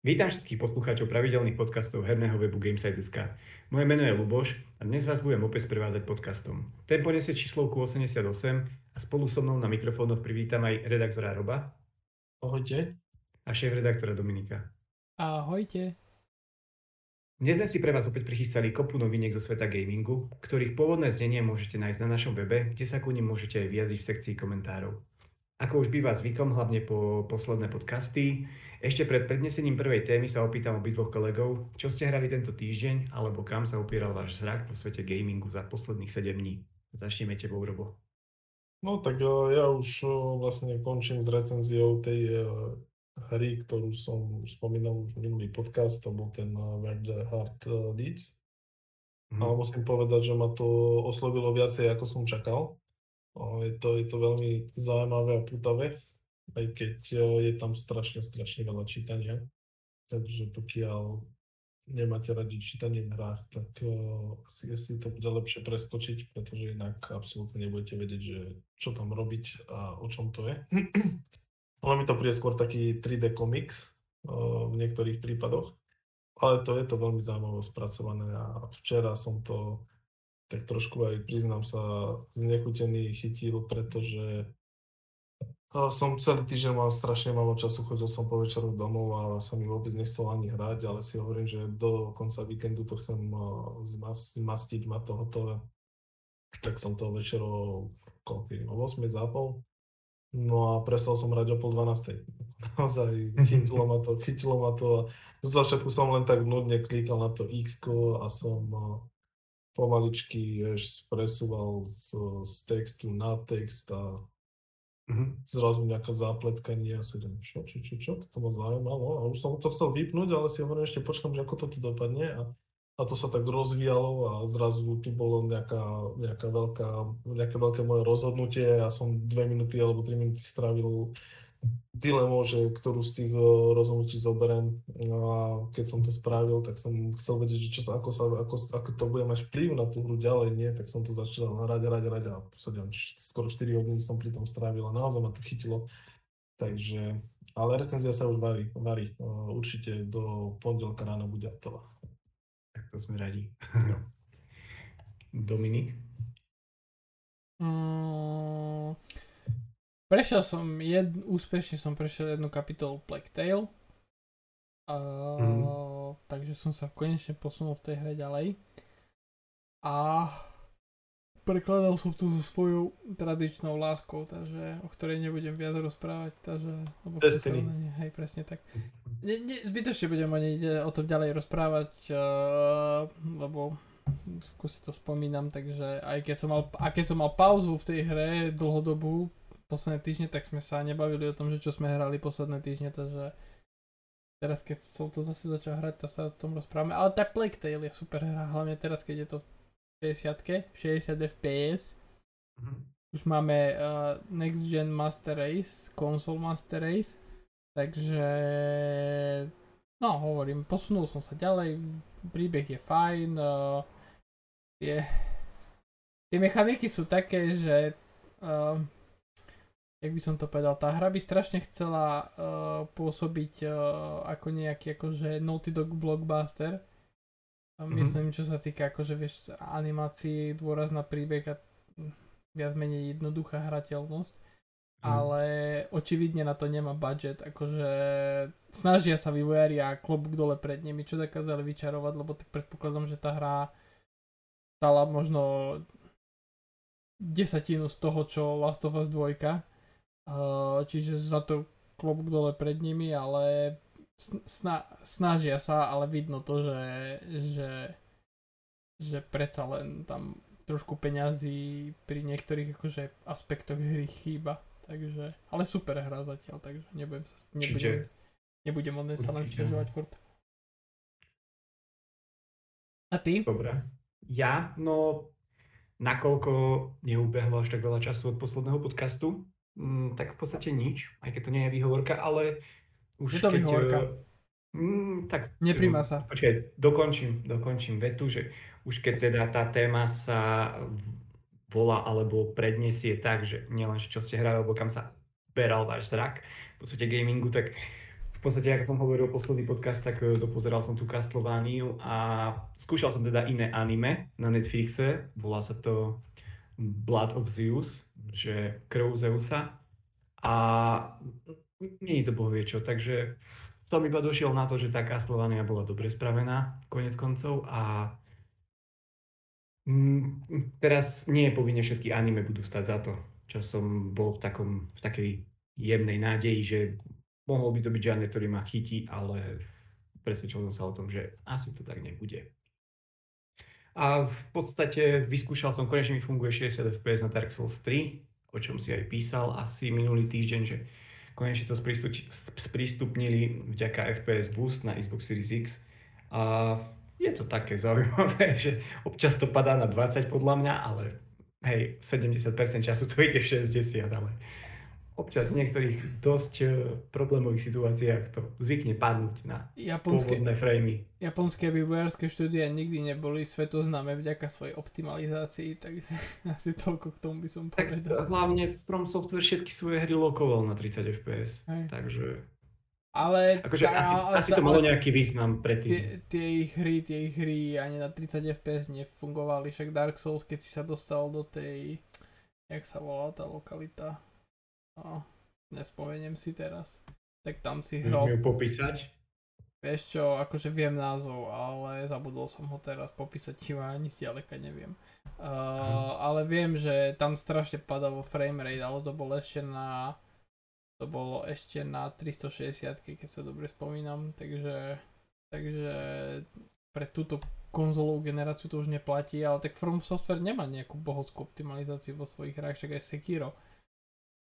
Vítam všetkých poslucháčov pravidelných podcastov herného webu Gamesite.sk. Moje meno je Luboš a dnes vás budem opäť sprevázať podcastom. Ten poniesie číslovku 88 a spolu so mnou na mikrofónoch privítam aj redaktora Roba. Ahojte. A šéf-redaktora Dominika. Ahojte. Dnes sme si pre vás opäť prichystali kopu noviniek zo sveta gamingu, ktorých pôvodné znenie môžete nájsť na našom webe, kde sa ku nim môžete aj vyjadriť v sekcii komentárov. Ako už býva zvykom, hlavne po posledné podcasty, ešte pred prednesením prvej témy sa opýtam obidvoch kolegov, čo ste hrali tento týždeň, alebo kam sa opieral váš zrak vo svete gamingu za posledných 7 dní. Začneme tebou, Robo. No tak eh, ja už eh, vlastne končím s recenziou tej eh, hry, ktorú som spomínal už v minulý podcast, to bol ten Where the Heart Leads. Mm. A musím povedať, že ma to oslovilo viacej, ako som čakal. Je to, je to veľmi zaujímavé a putavé, aj keď je tam strašne, strašne veľa čítania. Takže pokiaľ nemáte radi čítanie v hrách, tak uh, asi, asi to bude lepšie preskočiť, pretože inak absolútne nebudete vedieť, že čo tam robiť a o čom to je. Ono mi to príde skôr taký 3D komiks uh, v niektorých prípadoch, ale to je to veľmi zaujímavé spracované a včera som to tak trošku aj priznám sa znechutený chytil, pretože som celý týždeň mal strašne málo času, chodil som po večeroch domov a sa mi vôbec nechcel ani hrať, ale si hovorím, že do konca víkendu to chcem zmastiť, mať to hotové. Tak som to večero koľko, o 8 zápol. No a prestal som hrať o pol 12. Naozaj chytilo ma to, chytilo ma to. Z začiatku som len tak nudne klikal na to x a som pomaličky vieš, presúval z, z textu na text a mm-hmm. zrazu nejaká zápletka, nie, ja si idem, čo, čo, čo, čo, to ma zaujímalo. A už som to chcel vypnúť, ale si hovorím, ešte počkam, že ako to tu dopadne. A, a to sa tak rozvíjalo a zrazu tu bolo nejaká, nejaká veľká, nejaké veľké moje rozhodnutie. A som dve minúty alebo tri minúty strávil dilemu, že ktorú z tých rozhodnutí zoberiem. No a keď som to spravil, tak som chcel vedieť, že čo sa, ako, sa, ako, ako to bude mať vplyv na tú hru ďalej, nie? Tak som to začal hrať, hrať, hrať a posadím, skoro 4 hodiny som pri tom strávil a naozaj ma to chytilo. Takže, ale recenzia sa už varí, varí. Určite do pondelka ráno bude hotová. Tak to sme radi. Dominik? Mm, Prešiel som, jed, úspešne som prešiel jednu kapitolu Black Tail. Uh, mm. Takže som sa konečne posunul v tej hre ďalej. A prekladal som to so svojou tradičnou láskou, takže, o ktorej nebudem viac rozprávať. Takže, lebo Destiny. Sa, hej, presne tak. Ne, ne, zbytočne budem ani o tom ďalej rozprávať, uh, lebo v kuse to spomínam, takže aj keď som mal, a keď som mal pauzu v tej hre dlhodobú, posledné týždne, tak sme sa nebavili o tom, že čo sme hrali posledné týždne, takže teraz keď som to zase začal hrať, tak sa o tom rozprávame. Ale tá Plague Tale je super hra, hlavne teraz, keď je to v 60 60 FPS. Mm-hmm. Už máme uh, Next Gen Master Race, Console Master Race, takže no hovorím, posunul som sa ďalej, príbeh je fajn, uh, tie, tie mechaniky sú také, že uh, jak by som to povedal, tá hra by strašne chcela uh, pôsobiť uh, ako nejaký akože Naughty Dog blockbuster. Mm-hmm. Myslím, čo sa týka akože vieš animácií, dôraz na príbeh a viac menej jednoduchá hrateľnosť. Mm. Ale očividne na to nemá budget, akože snažia sa vývojári a klobúk dole pred nimi, čo dokázali vyčarovať, lebo tak predpokladom, že tá hra stala možno desatinu z toho, čo Last of Us 2 čiže za to klobúk dole pred nimi, ale sna- snažia sa, ale vidno to, že, že, že predsa len tam trošku peňazí pri niektorých akože aspektoch hry chýba. Takže, ale super hra zatiaľ, takže nebudem sa, nebudem, nebudem od sa len stiažovať furt. A ty? Dobre. Ja, no, nakoľko neubehlo až tak veľa času od posledného podcastu, Mm, tak v podstate nič, aj keď to nie je výhovorka, ale už je to keď, výhovorka. Mm, tak Nepríma sa. Počkaj, dokončím, dokončím vetu, že už keď teda tá téma sa volá alebo predniesie tak, že nielen čo ste hrali, alebo kam sa beral váš zrak v podstate gamingu, tak v podstate, ako som hovoril posledný podcast, tak e, dopozeral som tú Castlevaniu a skúšal som teda iné anime na Netflixe. Volá sa to Blood of Zeus, že krv Zeusa. A nie je to bohvie čo, takže som iba došiel na to, že tá Castlevania bola dobre spravená, konec koncov a teraz nie je povinne všetky anime budú stať za to, čo som bol v, takom, v takej jemnej nádeji, že mohol by to byť žáner, ktorý ma chytí, ale presvedčil som sa o tom, že asi to tak nebude. A v podstate vyskúšal som, konečne mi funguje 60 fps na Dark Souls 3, o čom si aj písal asi minulý týždeň, že konečne to sprístupnili vďaka FPS Boost na Xbox Series X. A je to také zaujímavé, že občas to padá na 20 podľa mňa, ale hej, 70% času to ide v 60, ale občas v niektorých dosť uh, problémových situáciách to zvykne padnúť na japonské, pôvodné framey. Japonské vývojárske štúdia nikdy neboli svetoznáme vďaka svojej optimalizácii, takže asi toľko k tomu by som povedal. Tak hlavne From Software všetky svoje hry lokoval na 30 fps, Hej. takže... Ale... Akože tá, asi, asi to malo nejaký význam predtým. Tie, tie ich hry, tie ich hry ani na 30 fps nefungovali, však Dark Souls, keď si sa dostal do tej... Jak sa volá tá lokalita? No, nespomeniem si teraz. Tak tam si hral... Môžeš mi ju popísať? Vieš čo, akože viem názov, ale zabudol som ho teraz popísať, či ma ani zďaleka neviem. Uh, ale viem, že tam strašne padalo framerate, ale to bolo ešte na to bolo ešte na 360, keď sa dobre spomínam, takže takže pre túto konzolovú generáciu to už neplatí, ale tak From Software nemá nejakú bohovskú optimalizáciu vo svojich hrách, však aj Sekiro je,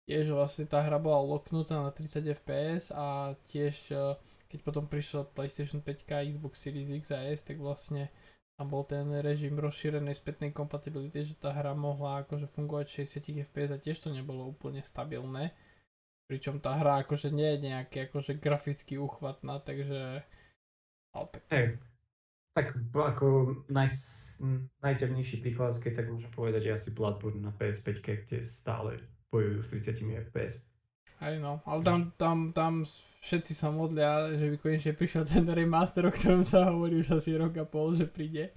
že vlastne tá hra bola loknutá na 30 fps a tiež e, keď potom prišiel PlayStation 5 a Xbox Series X a S, tak vlastne tam bol ten režim rozšírenej spätnej kompatibility, že tá hra mohla akože fungovať 60 fps a tiež to nebolo úplne stabilné. Pričom tá hra akože nie je nejaký akože graficky uchvatná, takže... Ale tak... Hey, tak ako naj, najtemnejší príklad, keď tak môžem povedať, je asi Bloodborne na PS5, kde stále bojujú s 30 FPS. Aj no, ale tam, tam, tam všetci sa modlia, že by konečne prišiel ten remaster, o ktorom sa hovorí už asi rok a pol, že príde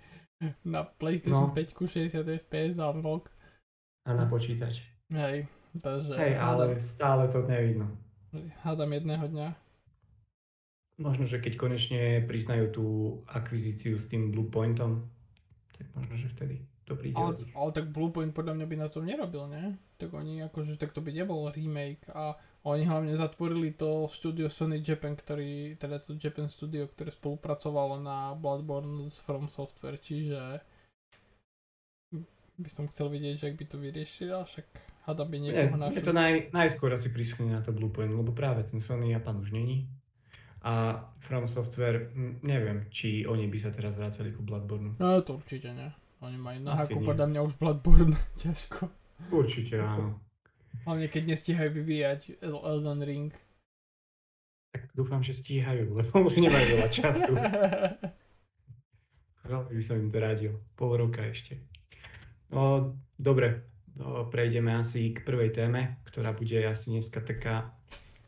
na PlayStation no. 5 60 FPS a unlock. A na počítač. Hej, takže... Hej, ale hádam, stále to nevidno. Hádam jedného dňa. Možno, že keď konečne priznajú tú akvizíciu s tým Bluepointom, tak možno, že vtedy to príde. Ale, ale tak Bluepoint podľa mňa by na tom nerobil, ne? tak oni akože, tak to by nebol remake a oni hlavne zatvorili to studio Sony Japan, ktorý, teda to Japan studio, ktoré spolupracovalo na Bloodborne s From Software, čiže by som chcel vidieť, že ak by to vyriešili, však hada by niekoho našli. Je to naj, najskôr asi prischne na to Bluepoint, lebo práve ten Sony Japan už není. A From Software, neviem, či oni by sa teraz vracali ku Bloodborne. No to určite nie. Oni majú na haku podľa mňa už Bloodborne, ťažko. Určite áno. Hlavne keď nestíhajú vyvíjať Elden Ring. Tak dúfam, že stíhajú, lebo už nemajú veľa času. Veľmi by som im to radil. Pol roka ešte. No, dobre, no, prejdeme asi k prvej téme, ktorá bude asi dneska taká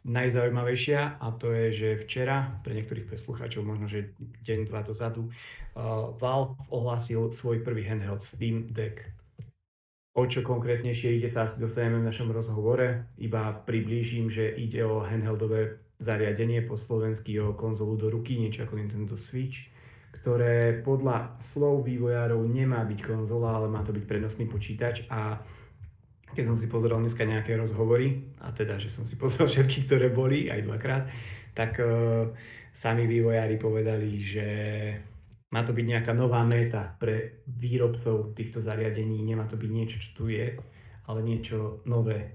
najzaujímavejšia a to je, že včera, pre niektorých preslucháčov možno, že deň, dva dozadu, uh, Valve ohlásil svoj prvý handheld Steam Deck. O čo konkrétnejšie ide sa asi dostaneme v našom rozhovore, iba priblížim, že ide o handheldové zariadenie, po slovensky o konzolu do ruky, niečo ako Nintendo Switch, ktoré podľa slov vývojárov nemá byť konzola, ale má to byť prenosný počítač a keď som si pozrel dneska nejaké rozhovory, a teda, že som si pozrel všetky, ktoré boli, aj dvakrát, tak uh, sami vývojári povedali, že má to byť nejaká nová meta pre výrobcov týchto zariadení, nemá to byť niečo, čo tu je, ale niečo nové,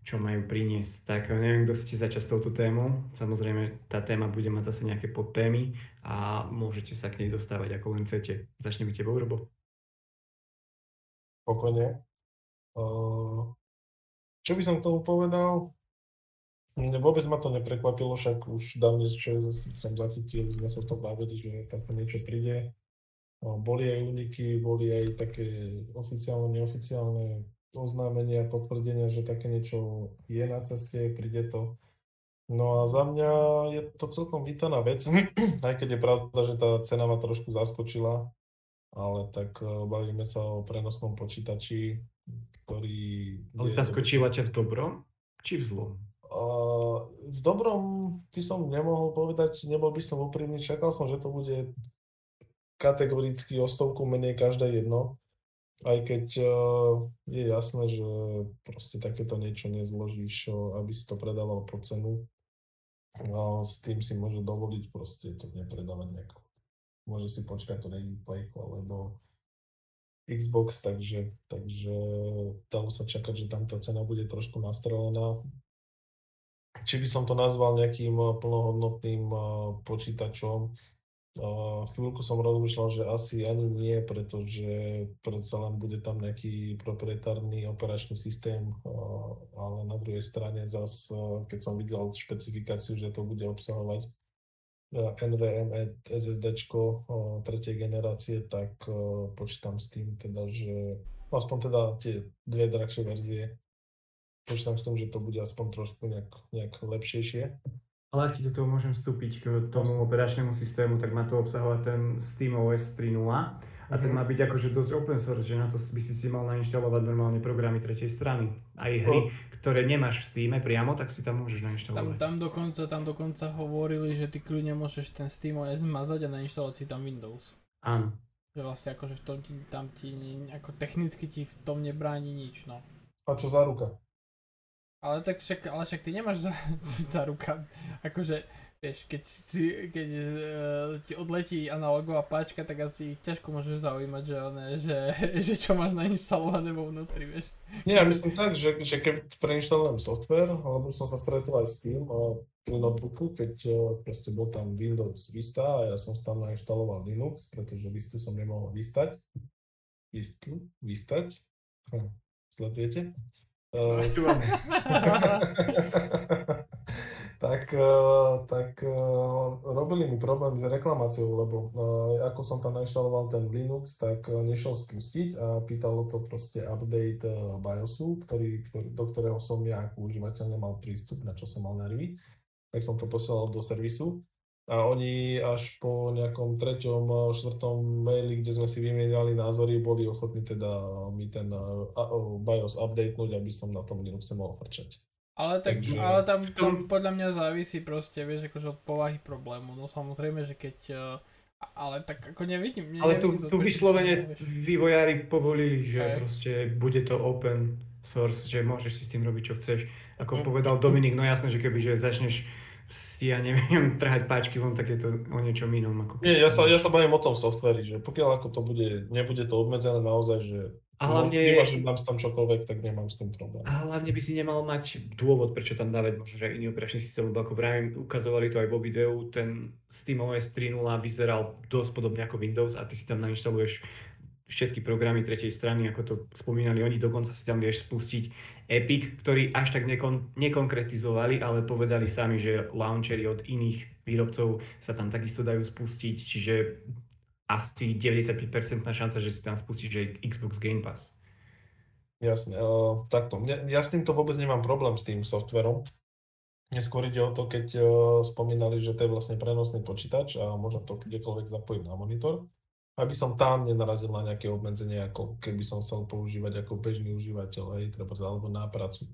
čo majú priniesť. Tak neviem, kto ste začať s touto témou. Samozrejme, tá téma bude mať zase nejaké podtémy a môžete sa k nej dostávať ako len chcete. Začneme tebou, Robo. Pokojne. Čo by som k tomu povedal? Vôbec ma to neprekvapilo, však už dávne čo som zachytil, sme sa to bavili, že také niečo príde. Boli aj úniky, boli aj také oficiálne, neoficiálne oznámenia, potvrdenia, že také niečo je na ceste, príde to. No a za mňa je to celkom vítaná vec, aj keď je pravda, že tá cena ma trošku zaskočila, ale tak eh, bavíme sa o prenosnom počítači, ktorý... Ale je- zaskočila ťa v dobrom či v zlom? Uh, v dobrom by som nemohol povedať, nebol by som úprimný, čakal som, že to bude kategoricky o stovku menej každé jedno, aj keď uh, je jasné, že proste takéto niečo nezložíš, uh, aby si to predával po cenu. No, s tým si môže dovoliť proste to nepredávať nejako. Môže si počkať to není Playko alebo Xbox, takže, takže dalo sa čakať, že tam tá cena bude trošku nastrelená či by som to nazval nejakým eh, plnohodnotným eh, počítačom. Eh, Chvíľku som rozmýšľal, že asi ani nie, pretože predsa len bude tam nejaký proprietárny operačný systém, ale na druhej strane zas, keď som videl špecifikáciu, že to bude obsahovať NVMe SSD tretej generácie, tak počítam s tým teda, že aspoň teda tie dve drahšie verzie počítam s tom, že to bude aspoň trošku nejak, nejak lepšejšie. Ale ak ti do toho môžem vstúpiť k tomu operačnému systému, tak má to obsahovať ten SteamOS 3.0 a ten Mhm. má byť akože dosť open source, že na to by si si mal nainštalovať normálne programy tretej strany. Aj hry, ktoré nemáš v Steame priamo, tak si tam môžeš Tam, nainštalovať. tam, dokonca, tam dokonca hovorili, že ty kľudne môžeš ten SteamOS zmazať a nainštalovať si tam Windows. Áno. Že vlastne akože v tom ti, tam ti, ako technicky ti v tom nebráni nič, no. A čo za ruka? Ale tak však, ale však ty nemáš za, za ruka, akože, vieš, keď, si, keď uh, ti odletí analogová páčka, tak asi ich ťažko môžeš zaujímať, že, one, že, že čo máš nainštalované vo vnútri, vieš. Nie, ja myslím tak, že, že keď preinštalujem software, alebo som sa stretol aj s tým a pri notebooku, keď eh, proste bol tam Windows Vista a ja som tam nainštaloval Linux, pretože Vistu som nemohol vystať. Vistu? Vystať? Hm, sledujete? Uh. tak, eh, tak eh, robili mi problém s reklamáciou, lebo eh, ako som tam nainštaloval ten Linux, tak nešiel spustiť a pýtalo to proste update BIOSu, ktorý, ktorý, do ktorého som ja ako užívateľ nemal prístup, na čo som mal nervy. Tak som to posielal do servisu. A oni až po nejakom treťom, štvrtom maili, kde sme si vymieniali názory, boli ochotní teda mi ten BIOS updatenúť, aby som na tom Linuxe mohol frčať. Ale tak, Takže ale tam, tom- tam podľa mňa závisí proste, vieš, akože od povahy problému. No samozrejme, že keď, uh, ale tak ako nevidím. Ne, Ale tu, nevidím to, tu vyslovene vývojári povolili, že Hej. proste bude to open source, že môžeš si s tým robiť čo chceš. Ako Mm. povedal Dominik, no jasné, že keby že začneš si, ja neviem, trhať páčky von, tak je to o niečom inom. Ako Nie, ja sa, ja sa bavím o tom softveri, že pokiaľ ako to bude, nebude to obmedzené naozaj, že A hlavne, vyvážim tam tam čokoľvek, tak nemám s tým problém. a hlavne by si nemal mať dôvod, prečo tam dávať možno že iný operačný systém, lebo ako vravím, ukazovali to aj vo videu, ten SteamOS 3.0 vyzeral dosť podobne ako Windows a ty si tam nainštaluješ všetky programy tretej strany, ako to spomínali oni, dokonca si tam vieš spustiť Epic, ktorý až tak nekon- nekonkretizovali, ale povedali sami, že launchery od iných výrobcov sa tam takisto dajú spustiť, čiže asi 95% šanca, že si tam spustíš aj Xbox Game Pass. Jasne, uh, takto. Mne, ja s týmto vôbec nemám problém s tým softverom. Mne skôr ide o to, keď uh, spomínali, že to je vlastne prenosný počítač a môžem to kdekoľvek zapojiť na monitor, aby som tam nenarazil na nejaké obmedzenie, ako keby som chcel používať ako bežný užívateľ, hej, treba alebo na prácu.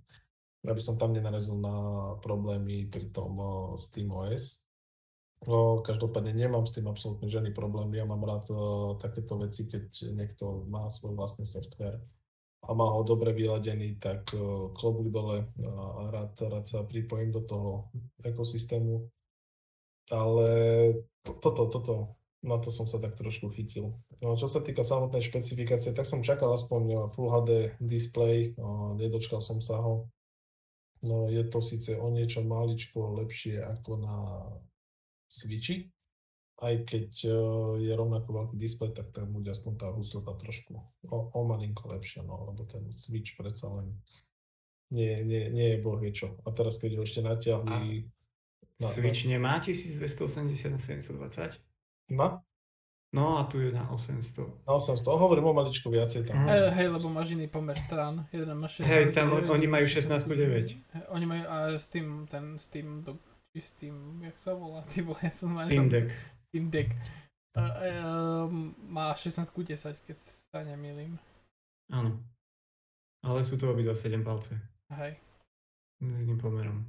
Aby som tam nenarazil na problémy pri tom uh, SteamOS. No, každopádne nemám s tým absolútne žiadny problém. Ja mám rád uh, takéto veci, keď niekto má svoj vlastný software a má ho dobre vyladený, tak uh, klobúk dole a rád, rád sa pripojím do toho ekosystému. Ale to- toto, toto, na to som sa tak trošku chytil. No, čo sa týka samotnej špecifikácie, tak som čakal aspoň uh, Full HD display, nedočkal som sa ho. No, je to síce o niečo maličko lepšie ako na Switchi, aj keď uh, je rovnako veľký displej, tak tam bude aspoň tá hustota trošku o, o malinko lepšia, no, lebo ten Switch predsa len nie, nie, nie je boh vie čo. A teraz keď ho ešte natiahli... na- Switch nemá 1280 na 720? Na? No a tu je na 800. Na 800, hovorím o maličko viacej tam. Mhm. Hej, hej, lebo máš iný pomer strán. Jeden má 16 Hej, tam oni majú 16 ku 9. Oni majú a s tým, ten, s tým, do, či s tým, jak sa volá, ty vole, ja som Team Deck. Team Deck. Uh, uh, má 16 ku 10, keď sa nemýlim. Áno. Ale sú to obidva 7 palce. Hej. S iným pomerom.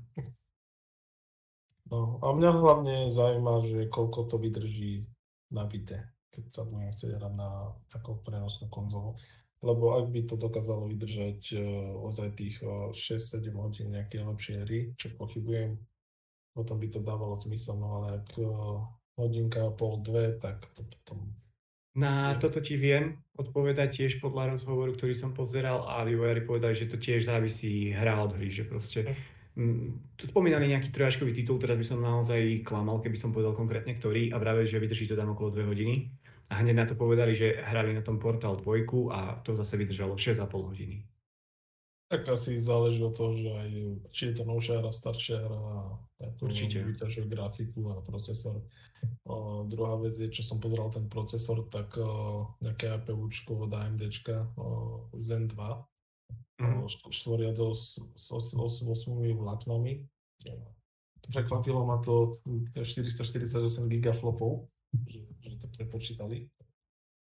No, a mňa hlavne zaujíma, že koľko to vydrží nabité, keď sa budem chcieť hrať na takou prenosnú konzolu. Lebo ak by to dokázalo vydržať uh, ozaj tých uh, 6-7 hodín nejaké lepšie hry, čo pochybujem, potom by to dávalo zmysel, no ale ak uh, hodinka a pol, dve, tak to potom... Na toto ti viem odpovedať tiež podľa rozhovoru, ktorý som pozeral a vývojári povedali, že to tiež závisí hra od hry, že proste mm, tu spomínali nejaký trojačkový titul, teraz by som naozaj klamal, keby som povedal konkrétne ktorý a vraveli, že vydrží to tam okolo 2 hodiny. A hneď na to povedali, že hrali na tom Portal 2 a to zase vydržalo 6,5 hodiny. Tak asi záleží od toho, že aj či je to novšia hra, staršia hra, ako Určite. vyťažuje grafiku a procesor. O, druhá vec je, čo som pozeral ten procesor, tak o, nejaké APUčko od AMDčka, Zen 2, Mhm. o, št- štvoriado s, s, os- os- 8 vláknami. Prekvapilo ma to 448 gigaflopov, že, že to prepočítali.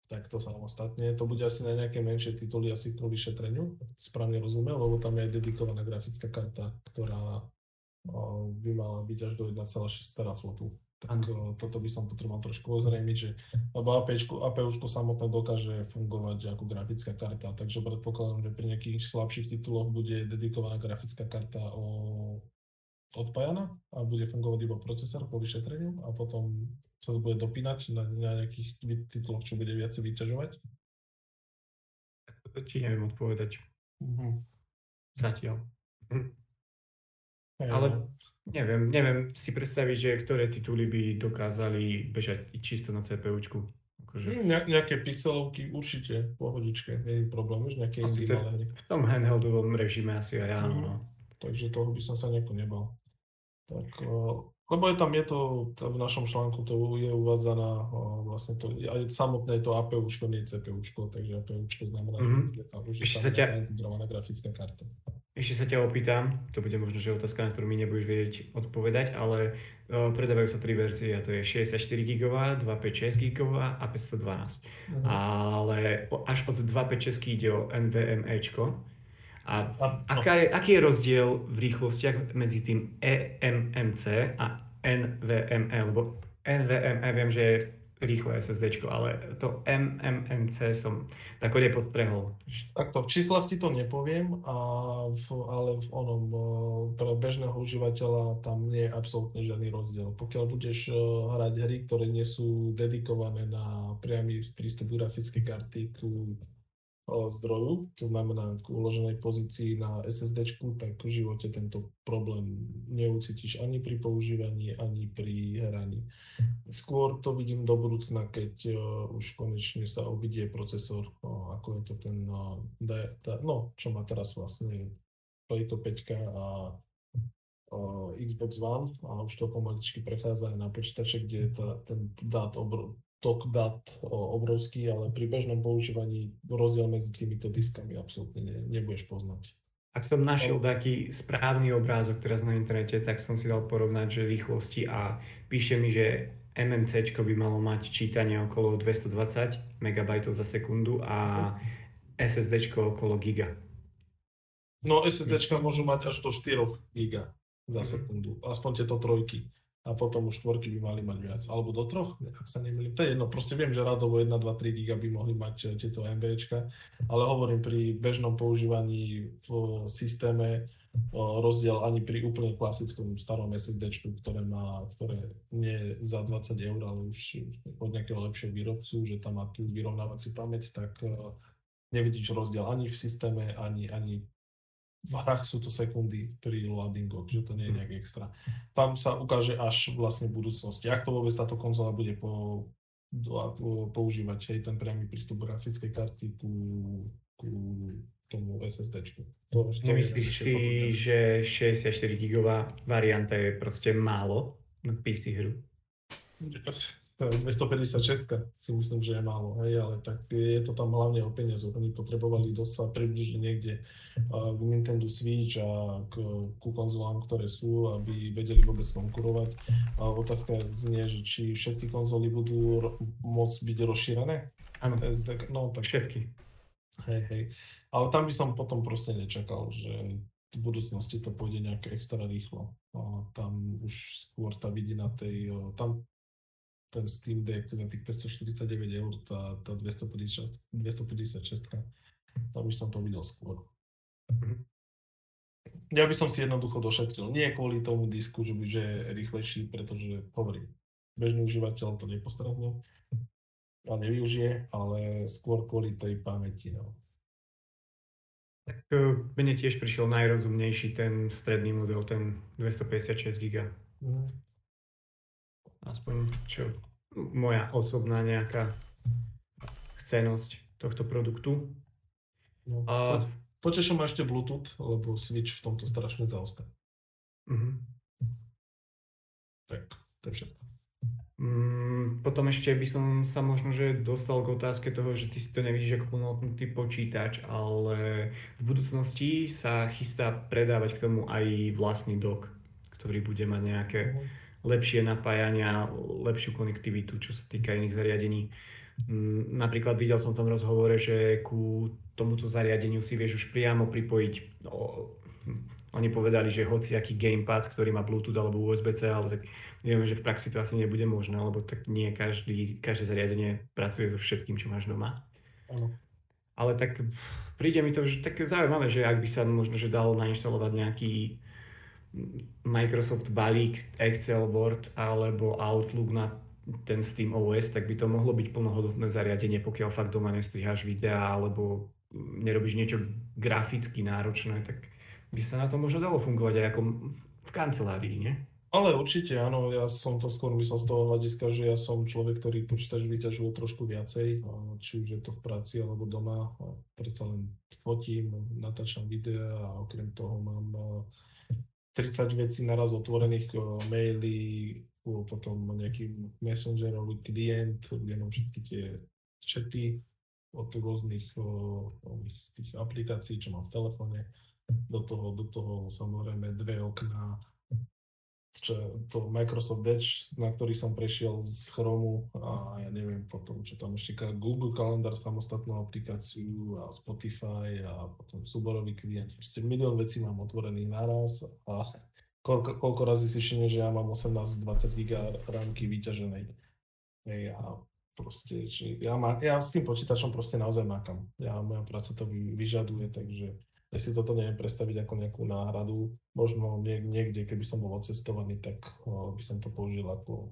Tak to samostatne. To bude asi na nejaké menšie tituly, asi kvôli šetreniu. Správne rozumiem, lebo tam je aj dedikovaná grafická karta, ktorá by mala byť až do 1,6 teraflopu. Tak o, toto by som potreboval trošku ozrejmiť, že lebo APčko, APUčko samotné dokáže fungovať ako grafická karta, takže predpokladám, že pri nejakých slabších tituloch bude dedikovaná grafická karta o, odpájana a bude fungovať iba procesor po vyšetreniu a potom sa to bude dopínať na, na nejakých tituloch, čo bude viacej vyťažovať. Ti neviem odpovedať Mhm. zatiaľ. Ale no. neviem, neviem si predstaviť, že ktoré tituly by dokázali bežať čisto na CPUčku. Akože Mm, ne- nejaké pixelovky určite, pohodičke, nie je problém, už nejaké indie malé v tom handheldovom režime asi aj áno. Mhm. No. Takže toho by som sa nejako nebal. Tak, o, lebo je tam, je to, v našom článku to je uvádzaná vlastne to, aj samotné je to APUčko, nie CPUčko, takže APUčko znamená, Mhm. že je tam, už je tam ťa- integrovaná grafická karta. Ešte sa ťa opýtam, to bude možno, že otázka, na ktorú mi nebudeš vedieť odpovedať, ale o, predávajú sa tri verzie a to je 64 GB, 256 GB a 512. Mhm. Ale až od 256 ide o NVMEčko. A A, no, aká je, aký je rozdiel v rýchlostiach medzi tým E eMMC a NVMe? Lebo NVMe viem, že je rýchle SSD, ale to MMMC som tako nepostrehol. Takto, v číslach ti to nepoviem, a v, ale v onom, pre bežného užívateľa tam nie je absolútne žiadny rozdiel. Pokiaľ budeš o, hrať hry, ktoré nie sú dedikované na priamy prístup grafickej karty ku zdroju, to znamená k uloženej pozícii na SSD, tak v živote tento problém neucítiš ani pri používaní, ani pri hraní. Skôr to vidím do budúcna, keď uh, už konečne sa obidie procesor, ako je to ten, no, čo má teraz vlastne Playko 5 a Xbox One a už to pomaličky prechádza aj na počítače, kde je tá, ten dát obr- tok dát obrovský, ale pri bežnom používaní rozdiel medzi týmito diskami absolútne ne, nebudeš poznať. Ak som našiel taký správny obrázok teraz na internete, tak som si dal porovnať, že rýchlosti a píše mi, že MMC by malo mať čítanie okolo 220 MB za sekundu a SSD okolo giga. No SSDčka môžu mať až do 4 GB za Mhm. sekundu, aspoň tieto trojky. A potom už štvorky by mali mať viac. Alebo do troch, ak sa nemýlim. To je jedno, proste viem, že radovo 1, 2, 3 GB by mohli mať eh, tieto MBčka, ale hovorím pri bežnom používaní v systéme o, rozdiel ani pri úplne klasickom starom SSDčku, ktoré má, ktoré nie za 20 eur, ale už od nejakého lepšieho výrobcu, že tam má tú vyrovnávaciu pamäť, tak eh, nevidíš rozdiel ani v systéme, ani, ani v hrách sú to sekundy pri loadingoch, že to nie je nejak extra. Tam sa ukáže až vlastne v budúcnosti. Ak to vôbec táto konzola bude po, ako používať hej, ten priamy prístup grafickej karty ku, ku tomu SSDčku. To, to Nemyslíš si, že 64 gigová varianta je proste málo na PC hru? 256 si myslím, že je málo, hej, ale tak je to tam hlavne o peniazoch. Oni potrebovali dosť sa približiť niekde k Nintendo Switch a k, ku konzolám, ktoré sú, aby vedeli vôbec konkurovať. A otázka znie, že či všetky konzoly budú ro- môcť byť rozšírené? Áno, No, tak všetky. Hej, hej. Ale tam by som potom proste nečakal, že v budúcnosti to pôjde nejak extra rýchlo. A tam už skôr tá vidina tej, tam ten Steam Deck za tých 549 eur, tá, tá 256, 256, tam by som to videl skôr. Mhm. Ja by som si jednoducho došetril. Nie kvôli tomu disku, že, by, že je rýchlejší, pretože hovorím, bežný užívateľ to nepostrehne a nevyužije, ale skôr kvôli tej pamäti. No. Tak e, mne tiež prišiel najrozumnejší ten stredný model, ten 256 GB. Mm. Aspoň čo moja osobná nejaká chcenosť tohto produktu. No. A-. Poteším ma ešte Bluetooth, lebo Switch v tomto strašne zaostáva. Mhm. Tak, to je všetko. Mm, potom ešte by som sa možno že dostal k otázke toho, že ty si to nevidíš ako plnohodnotný počítač, ale v budúcnosti sa chystá predávať k tomu aj vlastný dock, ktorý bude mať nejaké lepšie napájania, lepšiu konektivitu, čo sa týka iných zariadení. Mm, Napríklad videl som v tom rozhovore, že ku tomuto zariadeniu si vieš už priamo pripojiť o, oni povedali, že hociaký gamepad, ktorý má Bluetooth alebo USB-C, ale tak vieme, že v praxi to asi nebude možné, lebo tak nie každý, každé zariadenie pracuje so všetkým, čo máš doma. Áno. Ale tak príde mi to že také zaujímavé, že ak by sa možno že dalo nainštalovať nejaký Microsoft balík, Excel, Word alebo Outlook na ten Steam OS, tak by to mohlo byť plnohodnotné zariadenie, pokiaľ fakt doma nestriháš videá alebo nerobíš niečo graficky náročné, tak by sa na to možno dalo fungovať aj ako v kancelárii, nie? Ale určite áno, ja som to skôr myslel z toho hľadiska, že ja som človek, ktorý počítač vyťažuje trošku viacej, či už je to v práci alebo doma, predsa len fotím, natáčam videá a okrem toho mám 30 vecí naraz otvorených, maily, potom nejaký messengerový klient, kde všetky tie chaty od rôznych o, ových tých aplikácií, čo mám v telefóne. Do toho, do toho samozrejme dve okná, čo, to Microsoft Edge, na ktorý som prešiel z Chromu a ja neviem potom, čo tam ešte Google kalendár, samostatnú aplikáciu a Spotify a potom súborový klient. Proste milión vecí mám otvorených naraz a koľko, koľko razy si všimne, že ja mám 18-20 giga rámky vyťaženej. Hej, a proste, že ja, má, ja s tým počítačom proste naozaj makam. Ja, moja práca to vy, vyžaduje, takže ja si toto neviem predstaviť ako nejakú náhradu. Možno niek- niekde, keby som bol odcestovaný, tak by som to použil ako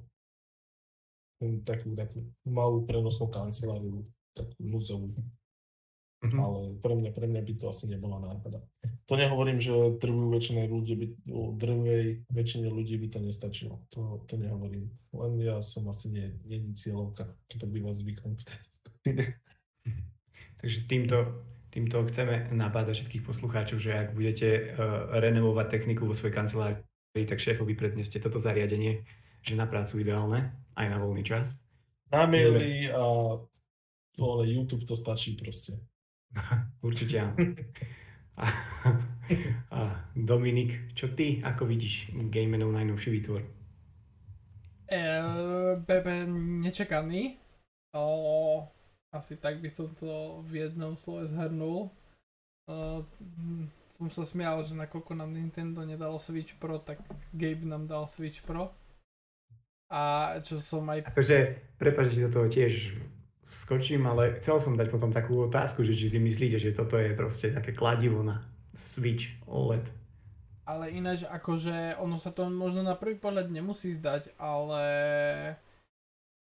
hm, takú, takú malú prenosnú kanceláriu, takú núdzovú. Mhm. Ale pre mňa, pre mňa by to asi nebola náhrada. To nehovorím, že drvú väčšine ľudí by, drvej väčšine ľudí by to nestačilo. To, to nehovorím. Len ja som asi nie, nie cieľovka, čo to býva zvykom v tejto skupine. Takže týmto, týmto chceme nabádať všetkých poslucháčov, že ak budete uh, renovovať techniku vo svojej kancelárii, tak šéfovi predneste toto zariadenie, že na prácu ideálne, aj na voľný čas. Na maily a ale YouTube to stačí proste. Určite áno. A, a Dominik, čo ty, ako vidíš Gamenov najnovší výtvor? E, Bebe nečakaný. O, asi tak by som to v jednom slove zhrnul. Hm, som sa smial, že nakoľko nám Nintendo nedalo Switch Pro, tak Gabe nám dal Switch Pro. A čo som aj... Akože, prepáč, že do toho tiež skočím, ale chcel som dať potom takú otázku, že či si myslíte, že toto je proste také kladivo na Switch OLED. Ale ináč akože ono sa to možno na prvý pohľad nemusí zdať, ale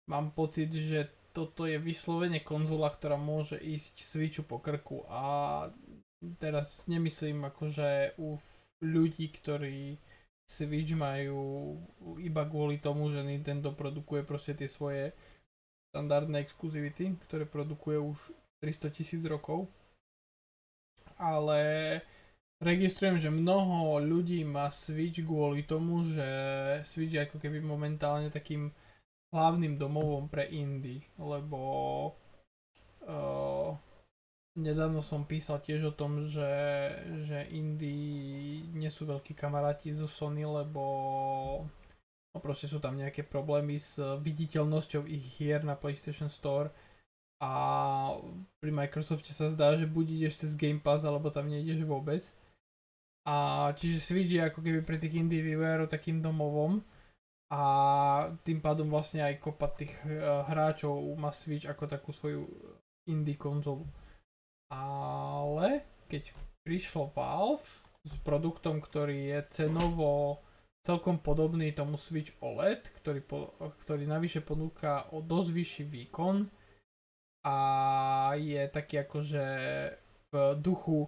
mám pocit, že toto je vyslovene konzola, ktorá môže ísť Switchu po krku a teraz nemyslím akože u ľudí, ktorí Switch majú iba kvôli tomu, že Nintendo produkuje proste tie svoje štandardné exkluzivity, ktoré produkuje už 300 tisíc rokov. Ale registrujem, že mnoho ľudí má Switch kvôli tomu, že Switch je ako keby momentálne takým hlavným domovom pre indie, lebo uh, nedávno som písal tiež o tom, že, že indie nie sú veľkí kamaráti zo Sony, lebo no proste sú tam nejaké problémy s viditeľnosťou ich hier na PlayStation Store a pri Microsofte sa zdá, že buď ideš cez Game Pass, alebo tam nejdeš vôbec. A čiže Switch je ako keby pre tých indie vývojárov takým domovom a tým pádom vlastne aj kopa tých uh, hráčov má Switch ako takú svoju indie konzolu. Ale keď prišlo Valve s produktom, ktorý je cenovo celkom podobný tomu Switch OLED, ktorý, po, ktorý navyše ponúka o dosť vyšší výkon a je taký akože v duchu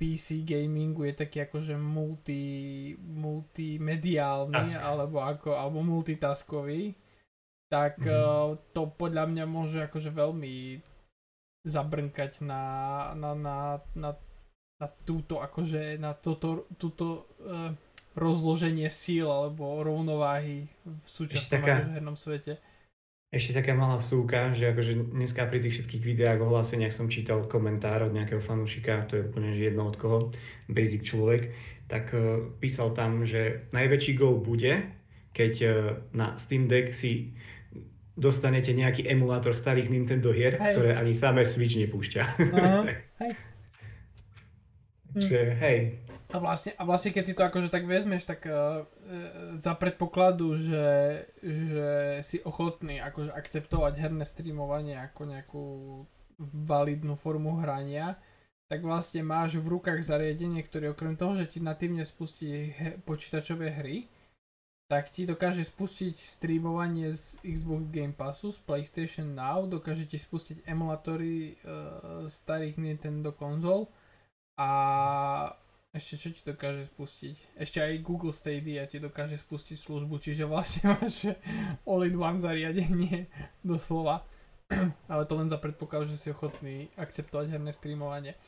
PC gamingu je taký akože multi, multimediálny Task. alebo ako, alebo multitaskový, tak mm. to podľa mňa môže akože veľmi zabrnkať na, na, na, na, na túto akože, na toto, túto uh, rozloženie síl alebo rovnováhy v súčasnom taká, akože hernom svete. Ešte taká malá vsúka, že akože dneska pri tých všetkých videách, ohláseniach som čítal komentár od nejakého fanúšika, to je úplne že jedno od koho, basic človek, tak uh, písal tam, že najväčší gol bude, keď uh, na Steam Deck si dostanete nejaký emulátor starých Nintendo hier, hej. ktoré ani samé Switch nepúšťa. Uh-huh. hej. Čiže hej, a vlastne, a vlastne keď si to akože tak vezmeš, tak uh, za predpokladu, že, že si ochotný akože akceptovať herné streamovanie ako nejakú validnú formu hrania, tak vlastne máš v rukách zariadenie, ktoré okrem toho, že ti natívne spustí he- počítačové hry, tak ti dokáže spustiť streamovanie z Xbox Game Passu, z PlayStation Now, dokáže ti spustiť emulátory uh, starých Nintendo konzol a ešte čo ti dokáže spustiť? Ešte aj Google Stadia ti dokáže spustiť službu, čiže vlastne máš all-in-one zariadenie, doslova. Ale to len za predpoklad, že si ochotný akceptovať herné streamovanie.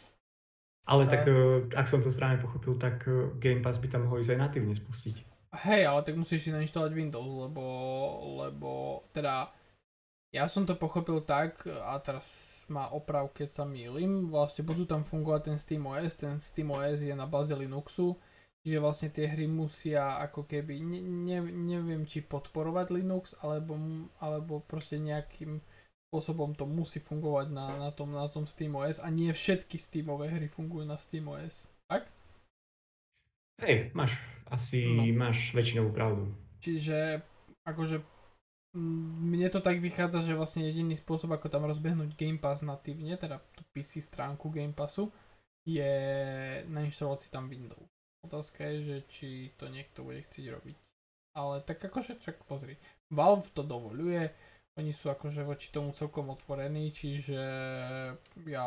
Ale tak, uh, ak som to správne pochopil, tak uh, Game Pass by tam mohol ísť aj natívne spustiť. Hej, ale tak musíš si nainštalovať Windows, lebo, lebo teda ja som to pochopil tak, a teraz ma oprav, keď sa mýlim, vlastne budú tam fungovať ten SteamOS, ten SteamOS je na báze Linuxu, čiže vlastne tie hry musia ako keby, ne, ne, neviem či podporovať Linux, alebo, alebo proste nejakým spôsobom to musí fungovať na, na, tom, na tom SteamOS a nie všetky Steamové hry fungujú na SteamOS, tak? Hej, máš asi, no. máš väčšinovú pravdu. Čiže akože mne to tak vychádza, že vlastne jediný spôsob, ako tam rozbehnúť Game Pass natívne, teda tú PC stránku Game Passu, je nainštalovať si tam Windows. Otázka je, že či to niekto bude chcieť robiť. Ale tak akože, čak pozri, Valve to dovoluje, oni sú akože voči tomu celkom otvorení, čiže ja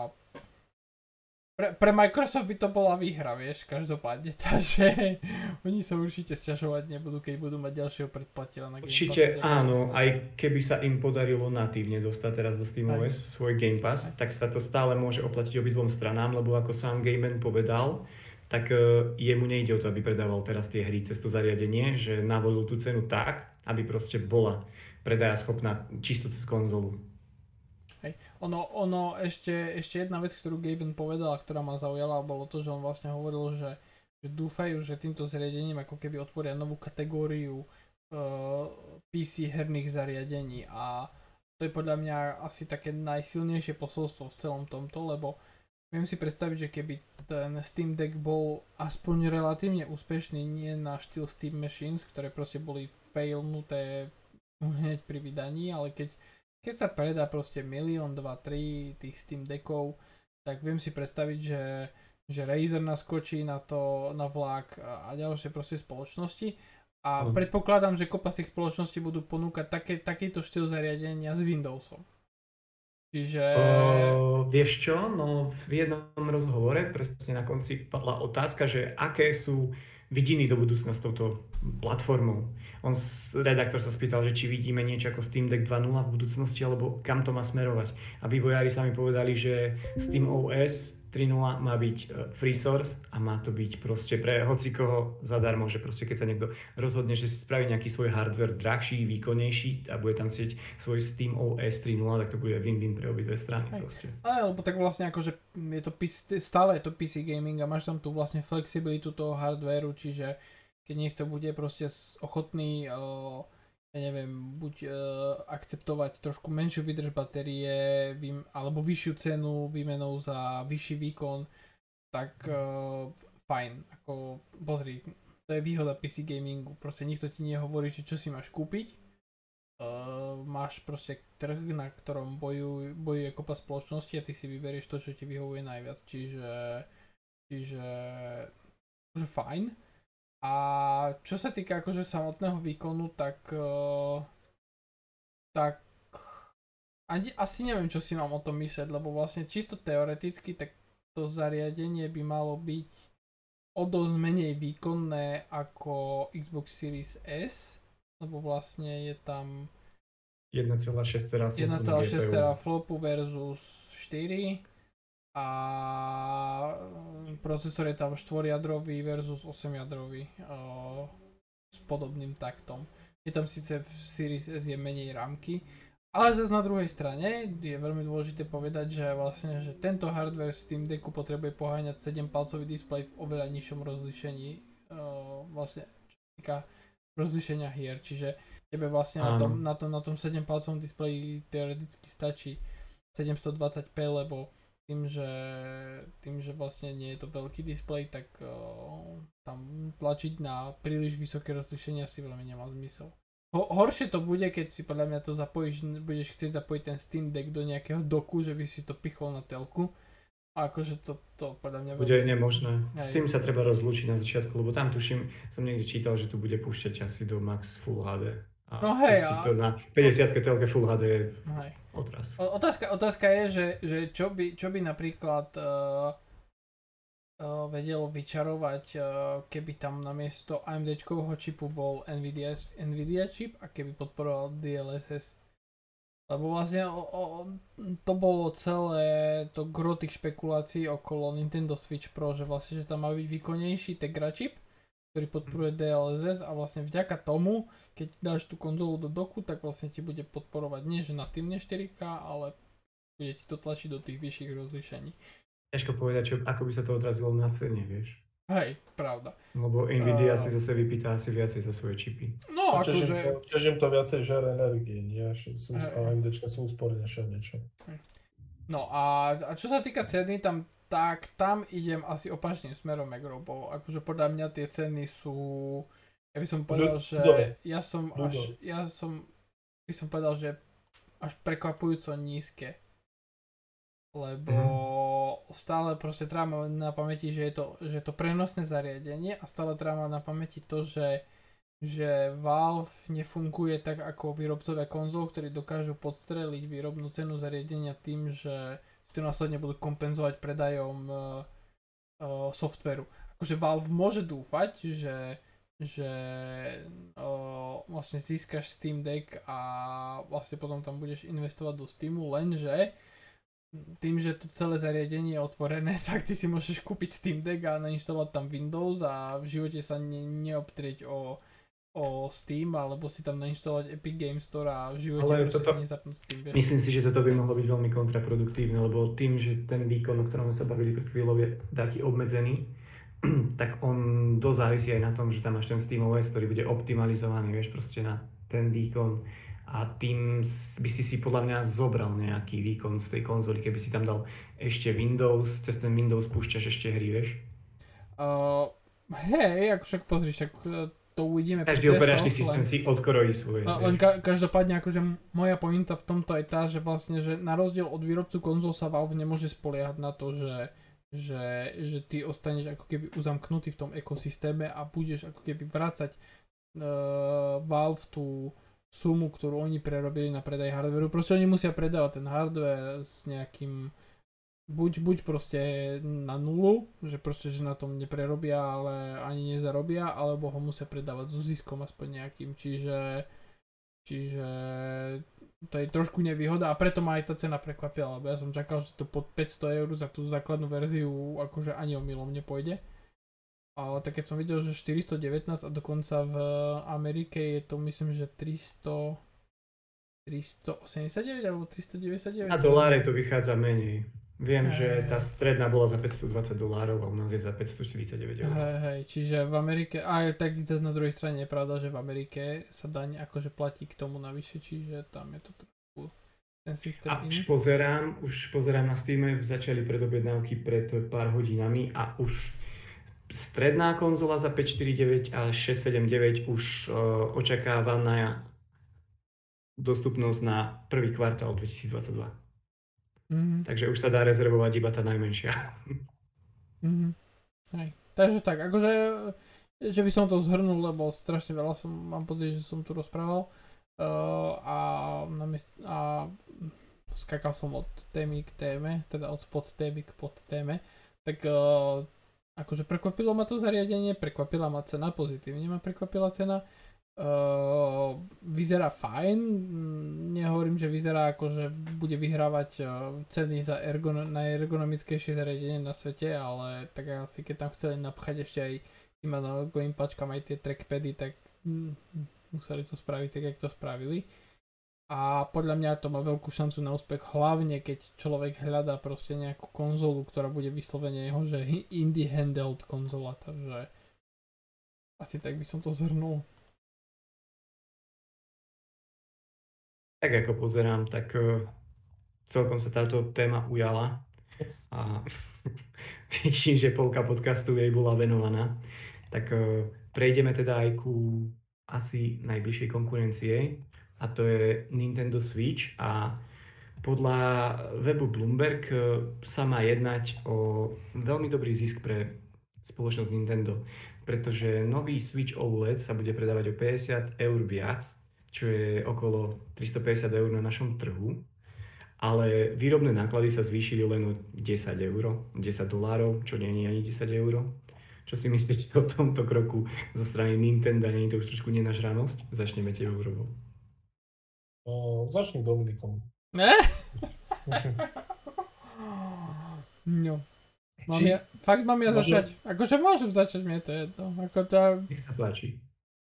pre, pre Microsoft by to bola výhra, vieš, každopádne, takže oni sa určite sťažovať nebudú, keď budú mať ďalšieho predplatiteľa na Game Určite Pass, áno, aj keby sa im podarilo natívne dostať teraz do SteamOS svoj Game Pass, aj. tak sa to stále môže oplatiť obidvom stranám, lebo ako sám Gamen povedal, tak uh, jemu nejde o to, aby predával teraz tie hry cez to zariadenie, že navolil tú cenu tak, aby proste bola predaja schopná čisto cez konzolu. Hej. Ono, ono ešte, ešte jedna vec, ktorú Gaben povedal ktorá ma zaujala, bolo to, že on vlastne hovoril, že, že dúfajú, že týmto zariadením ako keby otvoria novú kategóriu uh, PC herných zariadení a to je podľa mňa asi také najsilnejšie posolstvo v celom tomto, lebo viem si predstaviť, že keby ten Steam Deck bol aspoň relatívne úspešný, nie na štýl Steam Machines, ktoré proste boli failnuté hneď pri vydaní, ale keď keď sa predá proste milión, dva, tri tých Steam Deckov, tak viem si predstaviť, že, že Razer naskočí na to, na vlak a ďalšie proste spoločnosti. A mm. predpokladám, že kopa z tých spoločností budú ponúkať také, takýto štýl zariadenia s Windowsom. Čiže... Uh, vieš čo, no v jednom rozhovore presne na konci padla otázka, že aké sú vidiny do budúcna s touto platformou. On, redaktor sa spýtal, že či vidíme niečo ako Steam Deck 2.0 v budúcnosti, alebo kam to má smerovať. A vývojári sami povedali, že Steam OS 3.0 má byť e, free source a má to byť proste pre hocikoho zadarmo, že proste keď sa niekto rozhodne, že si spraví nejaký svoj hardware drahší, výkonnejší a bude tam chcieť svoj Steam OS 3.0, tak to bude win-win pre obidve strany Hej. proste. Ale lebo tak vlastne akože je to PC, stále je to PC gaming a máš tam tú vlastne flexibilitu toho hardwareu, čiže keď niekto bude proste ochotný uh, ja neviem, buď uh, akceptovať trošku menšiu vydrž batérie vym, alebo vyššiu cenu výmenou za vyšší výkon, tak uh, fajn. Ako, pozri, to je výhoda PC gamingu, proste nikto ti nehovorí, že čo si máš kúpiť, Uh, máš proste trh, na ktorom bojuj, bojuje kopa spoločnosti a ty si vyberieš to, čo ti vyhovuje najviac. Čiže, čiže že fajn. A čo sa týka akože samotného výkonu, tak uh, tak ani, asi neviem, čo si mám o tom myslieť, lebo vlastne čisto teoreticky, tak to zariadenie by malo byť o dosť menej výkonné ako Xbox Series S, lebo vlastne je tam 1,6 teraflopu. 1,6 teraflopu versus 4 a mm, procesor je tam 4-jadrový versus 8-jadrový uh, s podobným taktom. Je tam síce v Series S je menej rámky, ale zase na druhej strane je veľmi dôležité povedať, že vlastne, že tento hardware v Steam Decku potrebuje poháňať 7 palcový displej v oveľa nižšom rozlišení, uh, vlastne čo týka rozlišenia hier, čiže tebe vlastne na Áno. tom, na tom, na tom 7 palcovom displeji teoreticky stačí 720p, lebo tým, že, tým, že vlastne nie je to veľký displej, tak uh, tam tlačiť na príliš vysoké rozlišenie asi veľmi nemá zmysel. Ho- horšie to bude, keď si podľa mňa to zapojíš, budeš chcieť zapojiť ten Steam Deck do nejakého doku, že by si to pichol na telku. A akože to, to podľa mňa Bude nemožné. S tým sa treba rozlúčiť na začiatku, lebo tam tuším, som niekde čítal, že tu bude púšťať asi do max Full HD. A No hej, a- to na 50 telke Full HD je Hej. odraz. O- Otázka, otázka je, že, že čo, by, čo by napríklad uh, uh, vedelo vyčarovať, uh, keby tam namiesto AMDčkového čipu bol Nvidia, Nvidia čip a keby podporoval DLSS. Lebo vlastne o, o, to bolo celé to gro tých špekulácií okolo Nintendo Switch Pro, že vlastne, že tam má byť výkonnejší Tegra čip, ktorý podporuje DLSS a vlastne vďaka tomu, keď dáš tú konzolu do doku, tak vlastne ti bude podporovať nie, že natívne 4K, ale bude ti to tlačiť do tých vyšších rozlišení. Ťažko povedať, čo, ako by sa to odrazilo na cene, vieš. Hej, pravda. Lebo Nvidia A- si zase vypýta asi viacej za svoje čipy. No, akože... im to viacej žere energie, nie? Že Sú. AMDčka sú úspornejšie niečo. No a, a čo sa týka ceny, tam, tak tam idem asi opačným smerom, jak Robo. Akože podľa mňa tie ceny sú... Ja by som povedal, že ja som až... Ja som... By som povedal, že až prekvapujúco nízke. Lebo stále proste treba mať na pamäti, že je, to, že je to prenosné zariadenie a stále treba mať na pamäti to, že že Valve nefunguje tak ako výrobcovia konzol, ktorí dokážu podstreliť výrobnú cenu zariadenia tým, že si to následne budú kompenzovať predajom uh, uh, softveru. Akože Valve môže dúfať, že že uh, vlastne získaš Steam Deck a vlastne potom tam budeš investovať do Steamu, lenže tým, že to celé zariadenie je otvorené, tak ty si môžeš kúpiť Steam Deck a nainštalovať tam Windows a v živote sa ne, neobtrieť o, o Steam, alebo si tam nainštalovať Epic Game Store a v živote Ale toto- si nezapnúť Steam, vieš. Myslím si, že toto by mohlo byť veľmi kontraproduktívne, lebo tým, že ten výkon, o ktorom sa bavili pred chvíľou, je taký obmedzený, tak on dosť závisí aj na tom, že tam máš ten SteamOS, ktorý bude optimalizovaný, vieš, proste na ten výkon a tým by si si podľa mňa zobral nejaký výkon z tej konzoly, keby si tam dal ešte Windows, cez ten Windows púšťaš ešte hry, vieš. Uh, hej, ako však pozri, však to uvidíme. Každý testoch, operačný len- systém si odkrojí svoje. Len ka- každopádne akože moja pointa v tomto je tá, že vlastne, že na rozdiel od výrobcu konzol sa Valve nemôže spoliehať na to, že, že, že ty ostaneš ako keby uzamknutý v tom ekosystéme a budeš ako keby vracať uh, Valve tú sumu, ktorú oni prerobili na predaj hardwareu. Proste oni musia predávať ten hardware s nejakým buď, buď proste na nulu, že proste, že na tom neprerobia, ale ani nezarobia, alebo ho musia predávať so ziskom aspoň nejakým, čiže čiže to je trošku nevýhoda a preto ma aj tá cena prekvapila, lebo ja som čakal, že to pod 500 eur za tú základnú verziu akože ani omylom nepôjde. Ale tak keď som videl, že 419 a dokonca v Amerike je to myslím, že 300 389 alebo 399. Na doláre to vychádza menej. Viem, že tá stredná bola za 520 dolárov a u nás je za 549 eur. Hej, hej, čiže v Amerike, a tak zase na druhej strane je pravda, že v Amerike sa daň akože platí k tomu navyše, čiže tam je to trošku ten systém A už pozerám, už pozerám na Steam, začali predobjednávky pred pár hodinami a už stredná konzola za 549 a 679 už uh, očakávaná dostupnosť na prvý kvartál 2022. Mhm. Takže už sa dá rezervovať iba tá najmenšia. Mhm. Hej. Takže tak, akože, že by som to zhrnul, lebo strašne veľa som, mám pocit, že som tu rozprával. Uh, a, namest, a skakal som od témy k téme, teda od spod témy k pod téme. Tak uh, akože prekvapilo ma to zariadenie, prekvapila ma cena, pozitívne ma prekvapila cena. Uh, vyzerá fajn, nehovorím, že vyzerá ako, že bude vyhrávať uh, ceny za ergono- najergonomickejšie zariadenie na svete, ale tak asi keď tam chceli napchať ešte aj iba na logovým pačkám aj tie trackpady, tak mm, museli to spraviť tak, jak to spravili. A podľa mňa to má veľkú šancu na úspech, hlavne keď človek hľadá proste nejakú konzolu, ktorá bude vyslovene jeho, že indie handheld konzola, takže asi tak by som to zhrnul. Tak ako pozerám, tak uh, celkom sa táto téma ujala. A vidím, že polka podcastu jej bola venovaná. Tak uh, prejdeme teda aj ku asi najbližšej konkurencie a to je Nintendo Switch. A podľa webu Bloomberg uh, sa má jednať o veľmi dobrý zisk pre spoločnosť Nintendo, pretože nový Switch OLED sa bude predávať o 50 eur viac čo je okolo 350 eur na našom trhu, ale výrobné náklady sa zvýšili len o 10 eur, 10 dolárov, čo nie je ani 10 eur. Čo si myslíte o tomto kroku zo strany Nintendo? Nie je to už trošku nenažranosť? Začneme tebou, Robo. Uh, začni Dominikom. Ne? no. Mám Či- ja, fakt mám ja Môžem- začať? Akože môžem začať, mne to je jedno. Ako tá, Nech sa páči.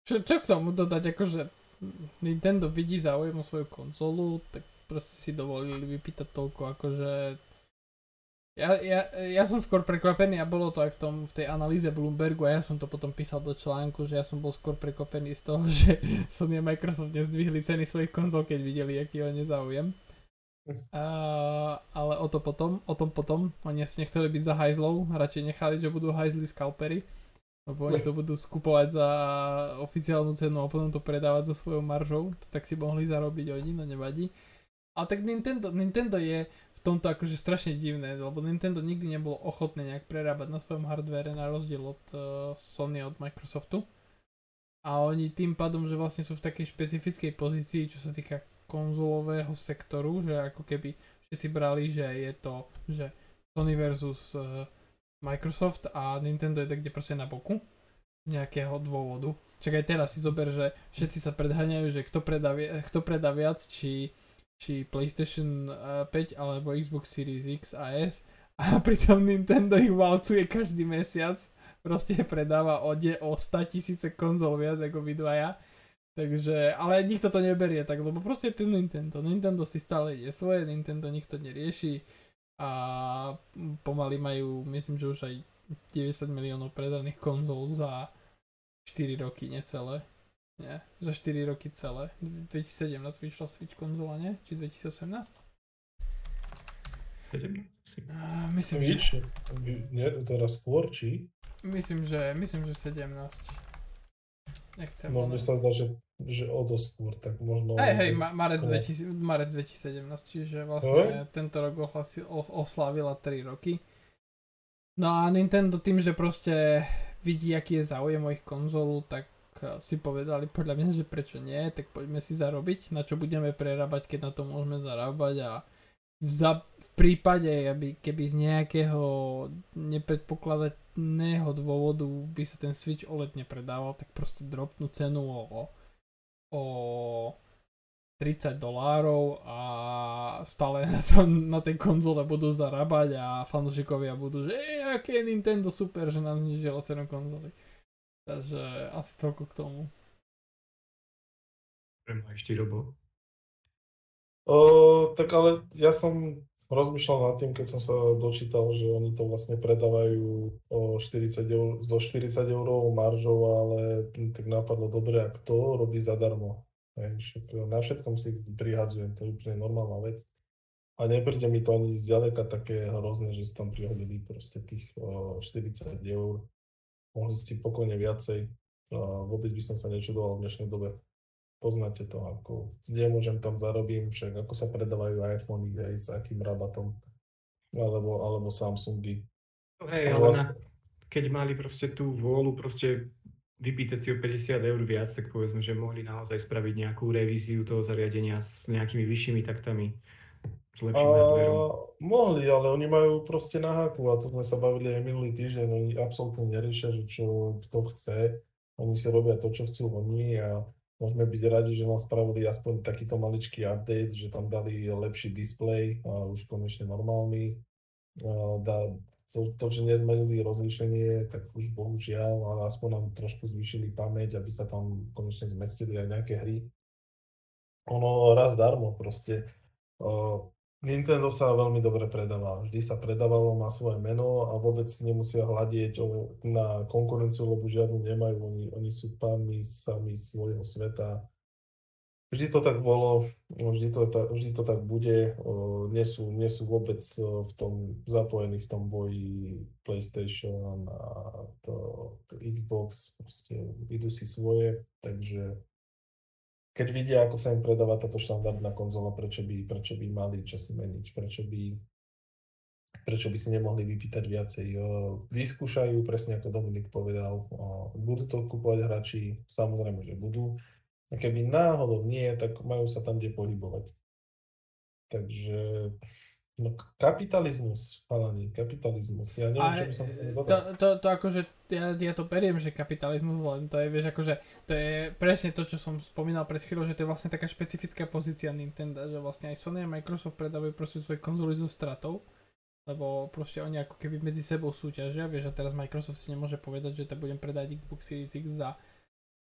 čo, čo k tomu dodať, akože Nintendo vidí záujem o svoju konzolu, tak proste si dovolili vypýtať toľko, akože ja, ja, ja som skôr prekvapený a bolo to aj v, tom, v tej analýze Bloombergu a ja som to potom písal do článku, že ja som bol skôr prekvapený z toho, že Sony a Microsoft nezdvihli ceny svojich konzol, keď videli, aký je nezáujem. A, ale o to potom, o tom potom, oni asi nechceli byť za hajzlov, radšej nechali, že budú hajzli scalpery. Lebo oni to budú skupovať za oficiálnu cenu a potom to predávať so svojou maržou, tak si mohli zarobiť oni, no nevadí. Ale tak Nintendo, Nintendo je v tomto akože strašne divné, lebo Nintendo nikdy nebolo ochotné nejak prerábať na svojom hardvere na rozdiel od uh, Sony a od Microsoftu. A oni tým pádom, že vlastne sú v takej špecifickej pozícii, čo sa týka konzolového sektoru, že ako keby všetci brali, že je to, že Sony versus uh, Microsoft a Nintendo je tak kde proste na boku z nejakého dôvodu. Čak aj teraz si zober, že všetci sa predháňajú, že kto predá, kto predá viac, či, či PlayStation eh, 5 alebo Xbox Series X a S a pritom Nintendo ich valcuje každý mesiac. Proste predáva o, de- o 100 tisíce konzol viac ako vy dvaja. Takže, ale nikto to neberie tak, lebo proste ten Nintendo. Nintendo si stále ide svoje, Nintendo nikto nerieši a pomaly majú, myslím, že už aj 90 miliónov predaných konzol za 4 roky, necelé. Nie, za 4 roky celé. 2017 vyšla Switch konzola, nie? Či 2018? 17? Uh, myslím, že, Víš, vy- nie, teraz skôr, či? myslím, že, myslím, že 17. Nechcem. No, mne sa zdá, že, že o dosť skôr, tak možno... Hej, hej, ma- marec, konec. 2000, marec 2017, čiže vlastne tento rok ohlasi, os, oslavila 3 roky. No a Nintendo tým, že proste vidí, aký je záujem o ich konzolu, tak eh, si povedali podľa mňa, že prečo nie, tak poďme si zarobiť, na čo budeme prerábať, keď na to môžeme zarábať a za, v prípade, aby, keby z nejakého nepredpokladaného dôvodu by sa ten Switch OLED nepredával, tak proste dropnú cenu o, o, o 30 dolárov a stále na, to, na tej konzole budú zarábať a fanúšikovia budú, že e, aké je Nintendo super, že nám znižilo cenu konzoly. Takže asi toľko k tomu. Pre mňa ešte robo. O, tak ale ja som rozmýšľal nad tým, keď som sa dočítal, že oni to vlastne predávajú o 40 eur, zo 40 eur maržou, ale tak napadlo dobre, ak to robí zadarmo. Hej, na všetkom si prihadzujem, to je úplne normálna vec. A nepríde mi to ani zďaleka také hrozné, že si tam prihodili proste tých o, 40 eur. Mohli ste pokojne viacej. A vôbec by som sa nečudoval v dnešnej dobe. Poznáte to, ako, kde môžem tam zarobím, však ako sa predávajú iPhony, aj s akým rabatom, alebo, alebo Samsungy. Hej, ale vlastne... na, keď mali proste tú vôľu proste vypýtať si o 50 eur viac, tak povedzme, že mohli naozaj spraviť nejakú revíziu toho zariadenia s nejakými vyššími taktami, s lepším hardwareom. Mohli, ale oni majú proste na háku a to sme sa bavili aj minulý týždeň, oni absolútne neriešia, že čo kto chce, oni si robia to, čo chcú oni a môžeme byť radi, že nám spravili aspoň takýto maličký update, že tam dali lepší display, už konečne normálny, to, to, že nezmenili rozlíšenie, tak už bohužiaľ, ale aspoň nám trošku zvýšili pamäť, aby sa tam konečne zmestili aj nejaké hry. Ono raz darmo proste. Nintendo sa veľmi dobre predáva. Vždy sa predávalo, má svoje meno a vôbec nemusia hľadieť na konkurenciu, lebo žiadnu nemajú. Oni, oni sú pánmi sami svojho sveta Vždy to tak bolo, vždy to, vždy to tak bude. Nie sú, nie sú vôbec v tom zapojení v tom boji PlayStation a to, to Xbox, proste idú si svoje, takže keď vidia, ako sa im predáva táto štandardná konzola, prečo by, prečo by mali čo si meniť, prečo by, prečo by si nemohli vypýtať viacej. Vyskúšajú, presne ako Dominik povedal, budú to kúpovať hráči, samozrejme, že budú, a keby náhodou nie, tak majú sa tam kde pohybovať. Takže no, kapitalizmus, chalani, kapitalizmus. Ja neviem, čo by som to, to, to akože, ja, ja to beriem, že kapitalizmus, len to je, vieš, akože, to je presne to, čo som spomínal pred chvíľou, že to je vlastne taká špecifická pozícia Nintendo, že vlastne aj Sony a Microsoft predávajú proste svoje konzoly so stratou, lebo proste oni ako keby medzi sebou súťažia, vieš, a teraz Microsoft si nemôže povedať, že to budem predať Xbox Series X za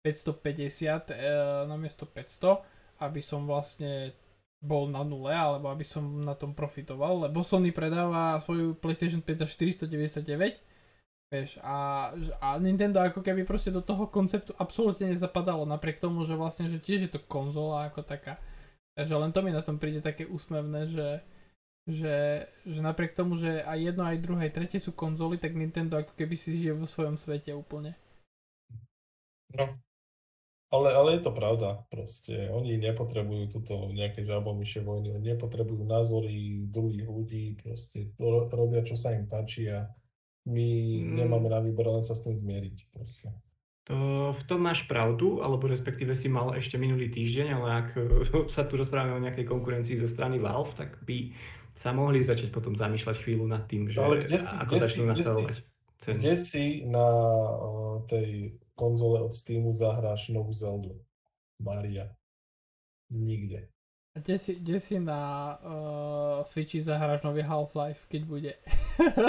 550 e, namiesto 500, aby som vlastne bol na nule, alebo aby som na tom profitoval, lebo Sony predáva svoju PlayStation 5 za 499, vieš, a, a Nintendo ako keby proste do toho konceptu absolútne nezapadalo, napriek tomu, že vlastne, že tiež je to konzola ako taká. Takže len to mi na tom príde také úsmevné, že, že, že napriek tomu, že aj jedno, aj druhé, aj tretie sú konzoly, tak Nintendo ako keby si žije vo svojom svete úplne. No, ale, ale je to pravda, proste. Oni nepotrebujú túto nejaké žabomyšie vojny, oni nepotrebujú názory druhých ľudí, proste robia, čo sa im páči a my mm. nemáme na výber len sa s tým zmieriť, proste. To, v tom máš pravdu, alebo respektíve si mal ešte minulý týždeň, ale ak sa tu rozprávame o nejakej konkurencii zo strany Valve, tak by sa mohli začať potom zamýšľať chvíľu nad tým, že ale kde si, ako kde začnú si, nastavovať. Kde si na uh, tej konzole od Steamu zahráš novú Zeldu. Maria. Nikde. A kde si, kde si na uh, Switchi zahráš nový Half-Life, keď bude?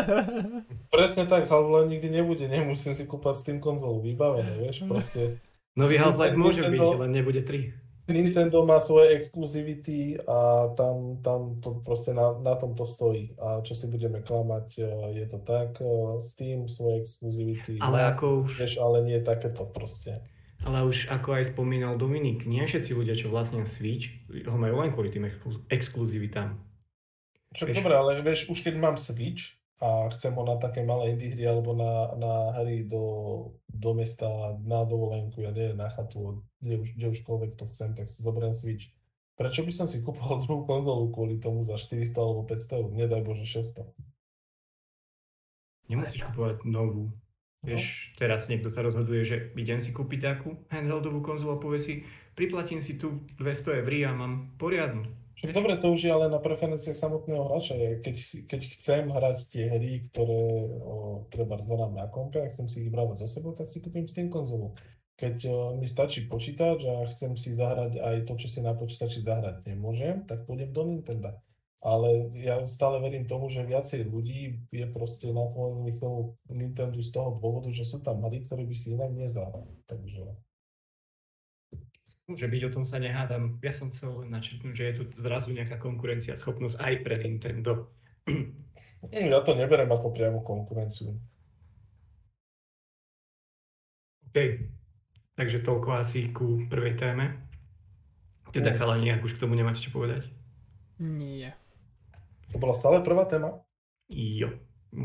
Presne tak, Half-Life nikdy nebude, nemusím si kúpať Steam konzolu, vybavené, vieš, proste. Nový Half-Life môže byť, len nebude 3. Nintendo má svoje exkluzivity a tam, tam to proste na, na tom to stojí. A čo si budeme klamať, e, je to tak. E, Steam svoje exkluzivity ale ako už... vieš, ale nie takéto proste. Ale už ako aj spomínal Dominik, nie všetci ľudia, čo vlastne Switch, ho majú len kvôli tým exkluzivitám. Však dobre, ale vieš, už keď mám Switch, a chcem ho na také malé indie hry alebo na, na hry do, do mesta na dovolenku, ja neviem, na chatu, kde, už, kde užkoľvek to chcem, tak si zoberiem Switch. Prečo by som si kúpil druhú konzolu kvôli tomu za 400 alebo 500 eur? Nedaj Bože 600. Nemusíš kupovať novú. No. Vieš, teraz niekto sa rozhoduje, že idem si kúpiť takú handheldovú konzolu a povie si, priplatím si tu 200 eur a mám poriadnu. Však dobre, to už je ale na preferenciách samotného hráča. Keď, keď chcem hrať tie hry, ktoré o, treba zhrám na kompe a chcem si ich brávať zo sebou, tak si kúpim Steam konzolu. keď e, mi stačí počítač a chcem si zahrať aj to, čo si na počítači zahrať nemôžem, tak pôjdem do Nintendo. Ale ja stále verím tomu, že viacej ľudí je proste naklonených tomu Nintendo z toho dôvodu, že sú tam hry, ktoré by si inak nezahrali. Takže... Môže byť, o tom sa nehádam. Ja som chcel len načrtnúť, že je tu zrazu nejaká konkurencia, schopnosť aj pre Nintendo. Ja to neberem ako priamu konkurenciu. OK. Takže toľko asi ku prvej téme. Teda Mm. chalani, ak už k tomu nemáte čo povedať? Nie. To bola stále prvá téma? Jo.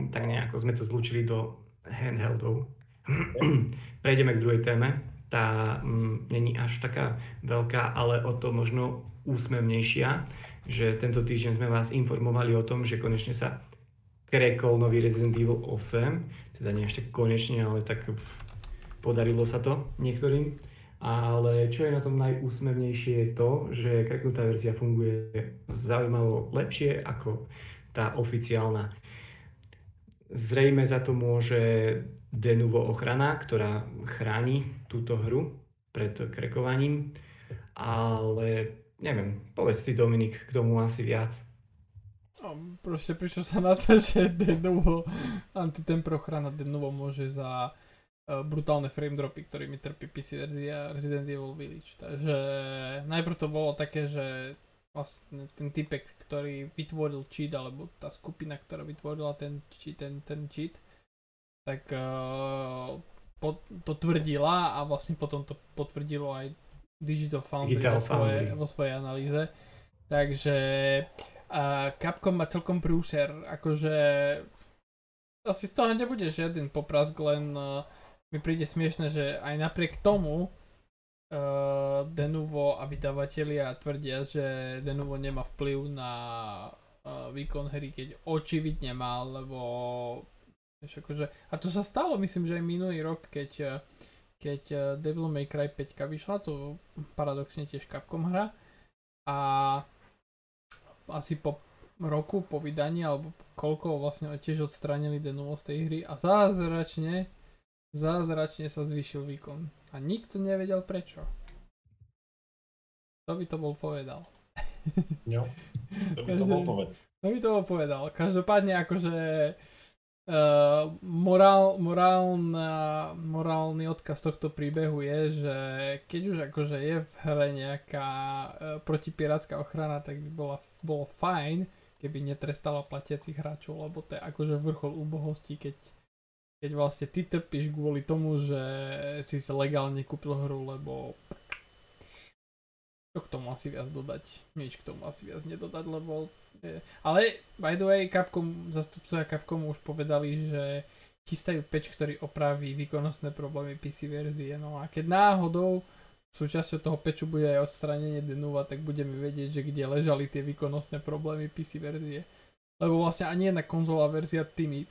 Tak nejako sme to zlúčili do handheldov. Prejdeme k druhej téme. Tá mm, není až taká veľká, ale o to možno úsmevnejšia, že tento týždeň sme vás informovali o tom, že konečne sa krekol nový Resident Evil 8. Teda nie ešte konečne, ale tak pff, podarilo sa to niektorým. Ale čo je na tom najúsmevnejšie je to, že kreknutá verzia funguje zaujímavo lepšie ako tá oficiálna. Zrejme za to môže Denuvo ochrana, ktorá chráni túto hru pred krekovaním, ale neviem, povedz ty Dominik k tomu asi viac. No, proste prišlo sa na to, že Denuvo, antitempro ochrana Denuvo môže za uh, brutálne frame dropy, ktorými trpí PC verzia Resident Evil Village. Takže najprv to bolo také, že vlastne ten typek, ktorý vytvoril cheat, alebo tá skupina, ktorá vytvorila ten cheat, ten, ten cheat tak uh, to tvrdila a vlastne potom to potvrdilo aj Digital Foundry, Digital vo, svoje, Foundry. vo svojej analýze. Takže uh, Capcom má celkom prúser, akože asi z toho nebude žiaden poprask, len uh, mi príde smiešne, že aj napriek tomu uh, Denuvo a vydavatelia tvrdia, že Denuvo nemá vplyv na uh, výkon hry, keď očividne má, lebo vieš, akože, a to sa stalo, myslím, že aj minulý rok, keď, uh, keď uh, Devil May Cry 5 vyšla, to paradoxne tiež Capcom hra a asi po roku po vydaní, alebo koľko vlastne tiež odstránili Denuvo z tej hry a zázračne zázračne sa zvýšil výkon. A nikto nevedel prečo. Kto by to bol povedal? Jo. To by to bol povedať. Kto by to bol povedal? Každopádne akože uh, morál, morálna, morálny odkaz tohto príbehu je, že keď už akože je v hre nejaká uh, protipirátska ochrana, tak by bola, bolo fajn, keby netrestala platiacich hráčov, lebo to je akože vrchol úbohosti, keď keď vlastne ty trpíš kvôli tomu, že si sa legálne kúpil hru, lebo čo k tomu asi viac dodať? Nič k tomu asi viac nedodať, lebo... Je... Ale, by the way, Capcom, zastupcovia Capcomu už povedali, že chystajú peč, ktorý opraví výkonnostné problémy PC verzie. No a keď náhodou súčasťou toho peču bude aj odstránenie Denuva, tak budeme vedieť, že kde ležali tie výkonnostné problémy PC verzie. Lebo vlastne ani jedna konzola verzia tými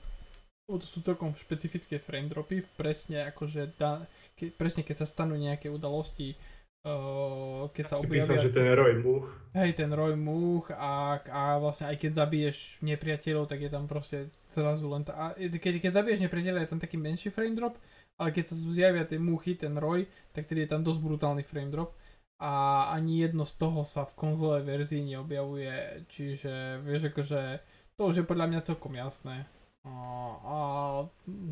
to sú celkom špecifické frame dropy, presne akože da, ke, presne keď sa stanú nejaké udalosti, uh, keď sa Si objavia... písal, že ten Roy Much. Hej, ten Roy Much a, a vlastne aj keď zabiješ nepriateľov, tak je tam proste zrazu len tá... A keď, keď zabiješ nepriateľa, je tam taký menší frame drop, ale keď sa zjavia tie muchy, ten Roy, tak tedy je tam dosť brutálny frame drop a ani jedno z toho sa v konzole verzii neobjavuje, čiže vieš akože to už je podľa mňa celkom jasné. A, a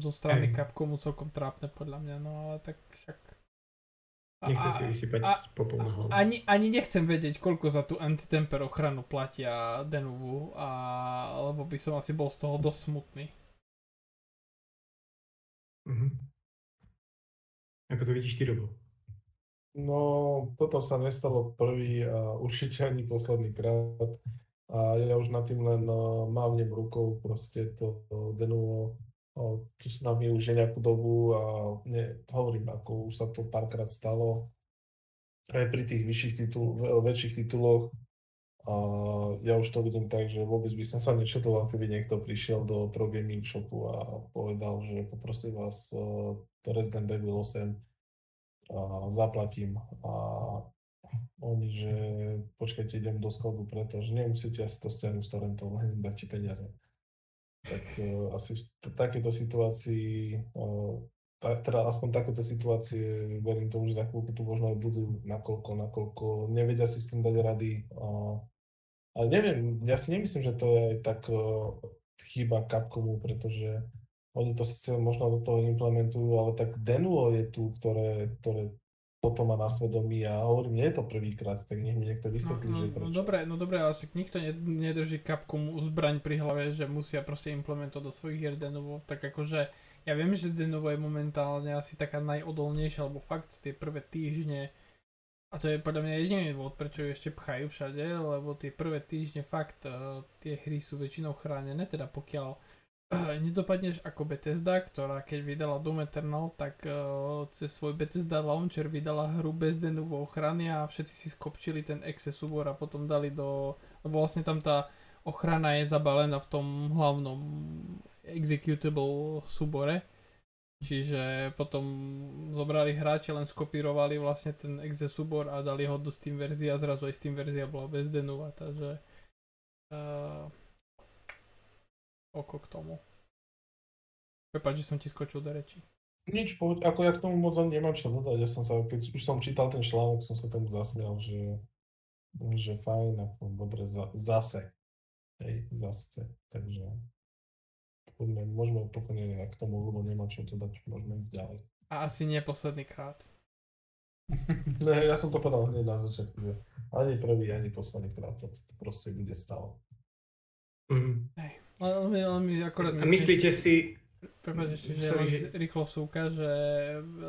zo strany. Capcomu celkom trápne podľa mňa, no ale tak však... A- Nechce a- si vysypať a- popol na hlavu. ani, ani nechcem vedieť, koľko za tú antitemper ochranu platia Denuvu, a, lebo by som asi bol z toho dosť smutný. Mhm. Ako to vidíš ty, Robo? No, toto sa nestalo prvý a určite ani posledný krát. A ja už nad tým len mávnem rukou, proste to uh, Denuvo, čo s nami už je nejakú dobu a ne, hovorím, ako už sa to párkrát stalo aj pri tých vyšších titul, väčších tituloch. A ja už to vidím tak, že vôbec by som sa nečutoval, keby niekto prišiel do Pro Gaming Shopu a povedal, že poprosím vás uh, to Resident Evil 8 a zaplatím a oni, že počkajte, idem do skladu, pretože nemusíte asi to stiahnuť z torrentov, len ti peniaze. Tak uh, asi v t- takéto situácii uh, ta, teda aspoň takéto situácie, verím tomu, že za chvíľku tu možno aj budú, nakoľko, nakoľko nevedia si s tým dať rady. A, ale neviem, ja si nemyslím, že to je aj tak uh, chyba Capcomu, pretože oni to síce možno do toho implementujú, ale tak Denuo je tu, ktoré, ktoré toto má na svedomí a hovorím, nie je to prvýkrát, tak nech mi niekto vysvetlí, no, no, že prečo. No dobre, no dobre, ale však nikto nedrží Capcom zbraň pri hlave, že musia proste implementovať do svojich hier Denuvo, tak akože ja viem, že Denuvo je momentálne asi taká najodolnejšia, alebo fakt tie prvé týždne a to je podľa mňa jediný dôvod, prečo ju ešte pchajú všade, lebo tie prvé týždne fakt uh, tie hry sú väčšinou chránené, teda pokiaľ nedopadneš ako Bethesda, ktorá keď vydala Doom Eternal, tak uh, cez svoj Bethesda Launcher vydala hru bez denuvo ochrany a všetci si skopčili ten exe súbor a potom dali do, lebo vlastne tam tá ochrana je zabalená v tom hlavnom executable súbore. Čiže potom zobrali hráči, len skopírovali vlastne ten exe súbor a dali ho do Steam verzie a zrazu aj Steam verzia bola bez denuva, takže uh, oko k tomu. Prepač, že som ti skočil do reči. Nič, poď, ako ja k tomu moc ani nemám čo dodať, ja som sa, keď už som čítal ten článok, som sa tomu zasmial, že, že fajn, ako dobre, za, zase, hej, zase, takže poďme, môžeme pokojne k tomu, lebo nemá čo to dať, môžeme ísť ďalej. A asi nie posledný krát. ne, ja som to povedal hneď na začiatku, že ani prvý, ani posledný krát to, proste bude stále. Mm. Hej, ale, ale my akorát A myslíte si... Prepač ešte, že Sorry, že... rýchlo súka, že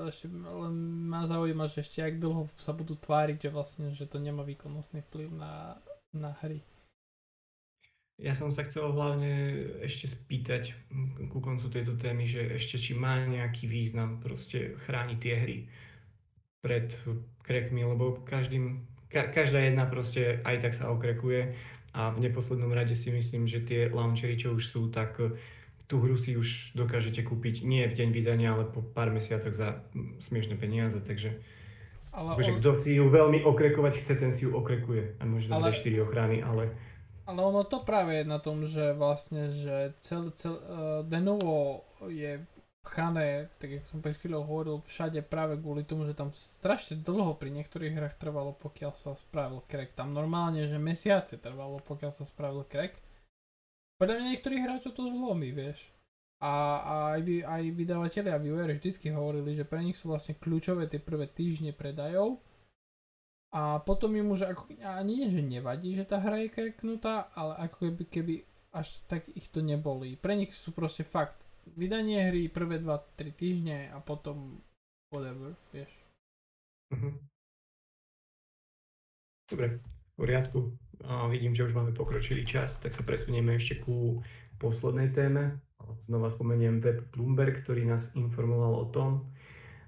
ešte len ma zaujíma, že ešte ak dlho sa budú tváriť, že vlastne, že to nemá výkonnostný vplyv na, na hry. Ja som sa chcel hlavne ešte spýtať ku koncu tejto témy, že ešte či má nejaký význam proste chrániť tie hry pred krekmi, lebo každým, ka, každá jedna proste aj tak sa okrekuje a v neposlednom rade si myslím, že tie launchery, čo už sú, tak tú hru si už dokážete kúpiť nie v deň vydania, ale po pár mesiacoch za smiešne peniaze, takže ale on... kto si ju veľmi okrekovať chce, ten si ju okrekuje. A dať ale... 4 ochrany, ale ale ono to práve je na tom, že vlastne, že cel, cel, uh, Denovo je pchané, tak jak som pred chvíľou hovoril, všade práve kvôli tomu, že tam strašne dlho pri niektorých hrách trvalo, pokiaľ sa spravil crack. Tam normálne, že mesiace trvalo, pokiaľ sa spravil crack. Podľa mňa niektorých hráčov to zlomí, vieš. A, a aj, vy, aj vydavatelia a vývojári vždycky hovorili, že pre nich sú vlastne kľúčové tie prvé týždne predajov, a potom im už ako, ani nie, že nevadí, že tá hra je kreknutá, ale ako keby, keby až tak ich to neboli. Pre nich sú proste fakt vydanie hry prvé 2-3 týždne a potom whatever, vieš. Mhm. Dobre, v poriadku. A vidím, že už máme pokročilý čas, tak sa presunieme ešte ku poslednej téme. Znova spomeniem web Bloomberg, ktorý nás informoval o tom,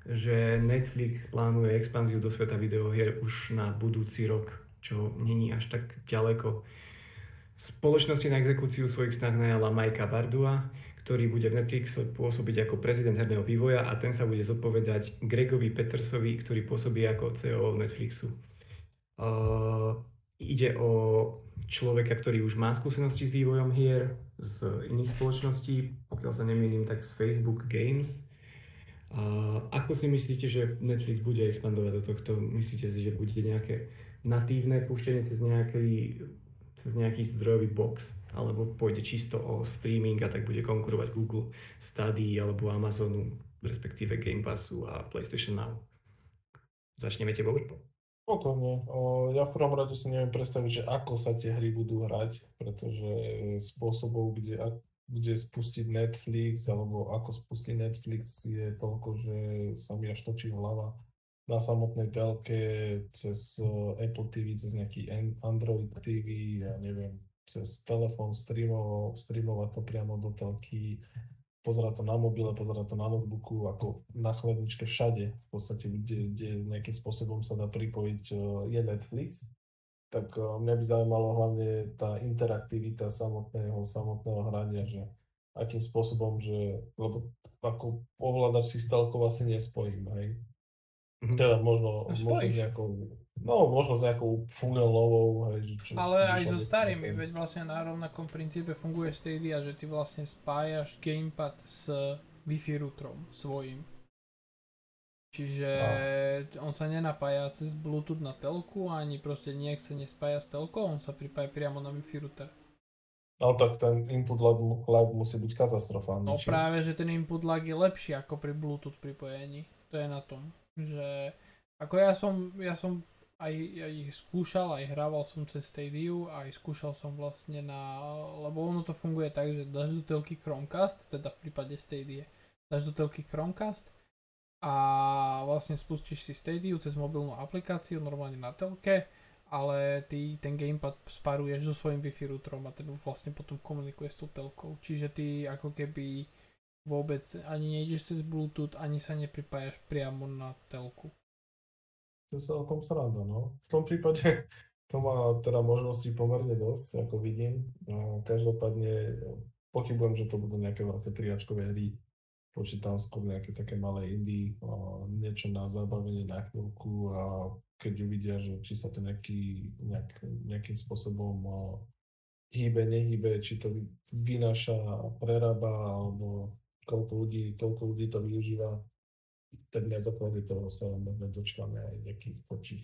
že Netflix plánuje expanziu do sveta videohier už na budúci rok, čo není až tak ďaleko. Spoločnosti na exekúciu svojich snah najala Majka Bardua, ktorý bude v Netflix pôsobiť ako prezident herného vývoja a ten sa bude zodpovedať Gregovi Petersovi, ktorý pôsobí ako CEO Netflixu. Uh, ide o človeka, ktorý už má skúsenosti s vývojom hier z iných spoločností, pokiaľ sa nemýlim, tak z Facebook Games a ako si myslíte, že Netflix bude expandovať do tohto? Myslíte si, že bude nejaké natívne púštenie cez nejaký, cez nejaký zdrojový box? Alebo pôjde čisto o streaming a tak bude konkurovať Google Study alebo Amazonu, respektíve Game Passu a PlayStation Now? Začneme tebou, Urpo. Pokojne. Ja v prvom rade si neviem predstaviť, že ako sa tie hry budú hrať, pretože spôsobov, kde, kde spustiť Netflix, alebo ako spustiť Netflix je toľko, že sa mi až točí hlava na samotnej telke cez eh, Apple TV, cez nejaký Android TV, ja neviem, cez telefón streamovať, streamovať to priamo do telky, pozerať to na mobile, pozerať to na notebooku, ako na chladničke všade, v podstate, kde, kde nejakým spôsobom sa dá pripojiť, eh, je Netflix. Tak eh, mňa by zaujímalo hlavne tá interaktivita samotného, samotného hrania, že akým spôsobom, že, lebo ako ovládač si stelkov asi nespojím, hej. Mm-hmm. Teda možno, no, možno s nejakou, no možno s nejakou funnel hej. Že čo, Ale aj so starými, veď vlastne na rovnakom princípe funguje Stadia, že ty vlastne spájaš gamepad s Wi-Fi routerom svojim. Čiže on sa nenapája cez Bluetooth na telku, ani proste nejak sa nespája s telkou, on sa pripája priamo na Wi-Fi router. No tak ten input lag, lag musí byť katastrofálny. No či? práve, že ten input lag je lepší ako pri Bluetooth pripojení. To je na tom, že ako ja som, ja som aj, aj skúšal, aj hrával som cez Stadia, aj skúšal som vlastne na, lebo ono to funguje tak, že dáš do telky Chromecast, teda v prípade Stadia, dáš do telky Chromecast a vlastne spustíš si Stadia cez mobilnú aplikáciu normálne na telke, ale ty ten gamepad spáruješ so svojím Wi-Fi routerom a ten vlastne potom komunikuje s tou telkou. Čiže ty ako keby vôbec ani nejdeš cez Bluetooth, ani sa nepripájaš priamo na telku. To je celkom sranda, no. V tom prípade to má teda možností pomerne dosť, ako vidím. Každopádne pochybujem, že to budú nejaké veľké triačkové hry. Počítam skôr nejaké také malé indie, niečo na zabavenie na chvíľku a keď uvidia, že či sa to nejaký, nejak, nejakým spôsobom hýbe, nehýbe, či to vynáša, prerába, alebo koľko ľudí, koľko ľudí to využíva, tak na základe toho sa možno dočkáme aj nejakých počích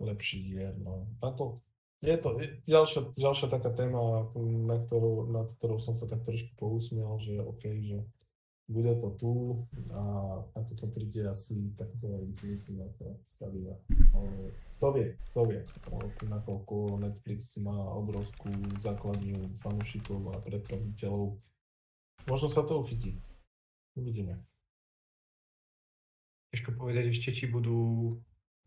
lepších hier. No. Na to, je to je ďalšia, ďalšia taká téma, na ktorú, nad ktorou som sa tak trošku pousmiel, že OK, že bude to tu a ako to príde asi takto aj si na to stavia. Ale kto vie, kto vie, nakoľko Netflix má obrovskú základňu fanúšikov a predplatiteľov. Možno sa to uchytí. Uvidíme ťažko povedať ešte, či budú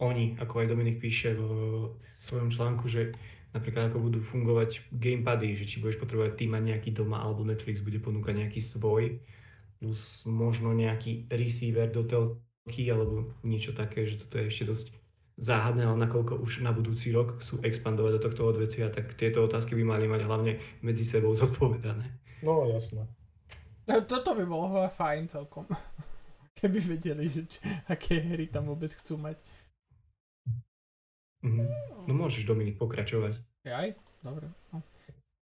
oni, ako aj Dominik píše v svojom článku, že napríklad ako budú fungovať gamepady, že či budeš potrebovať mať nejaký doma, alebo Netflix bude ponúkať nejaký svoj, plus možno nejaký receiver do telky, alebo niečo také, že toto je ešte dosť záhadné, ale nakoľko už na budúci rok chcú expandovať do tohto odvetvia, tak tieto otázky by mali mať hlavne medzi sebou zodpovedané. No, jasné. No, toto by bolo fajn celkom keby vedeli, že či, aké hry tam vôbec chcú mať. Mm-hmm. No môžeš Dominik pokračovať. Aj? Dobre. No.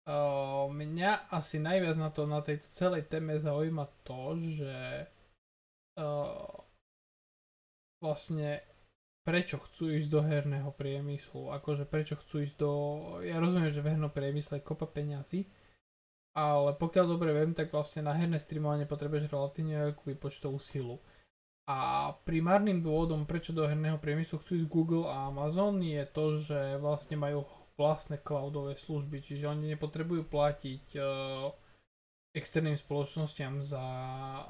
Uh, mňa asi najviac na, to, na tejto celej téme zaujíma to, že uh, vlastne prečo chcú ísť do herného priemyslu, akože prečo chcú ísť do, ja rozumiem, že v hernom priemysle je kopa peňazí, ale pokiaľ dobre viem, tak vlastne na herné streamovanie potrebuješ relatívne veľkú výpočtovú silu. A primárnym dôvodom, prečo do herného priemyslu chcú ísť Google a Amazon je to, že vlastne majú vlastné cloudové služby, čiže oni nepotrebujú platiť uh, externým spoločnosťam za,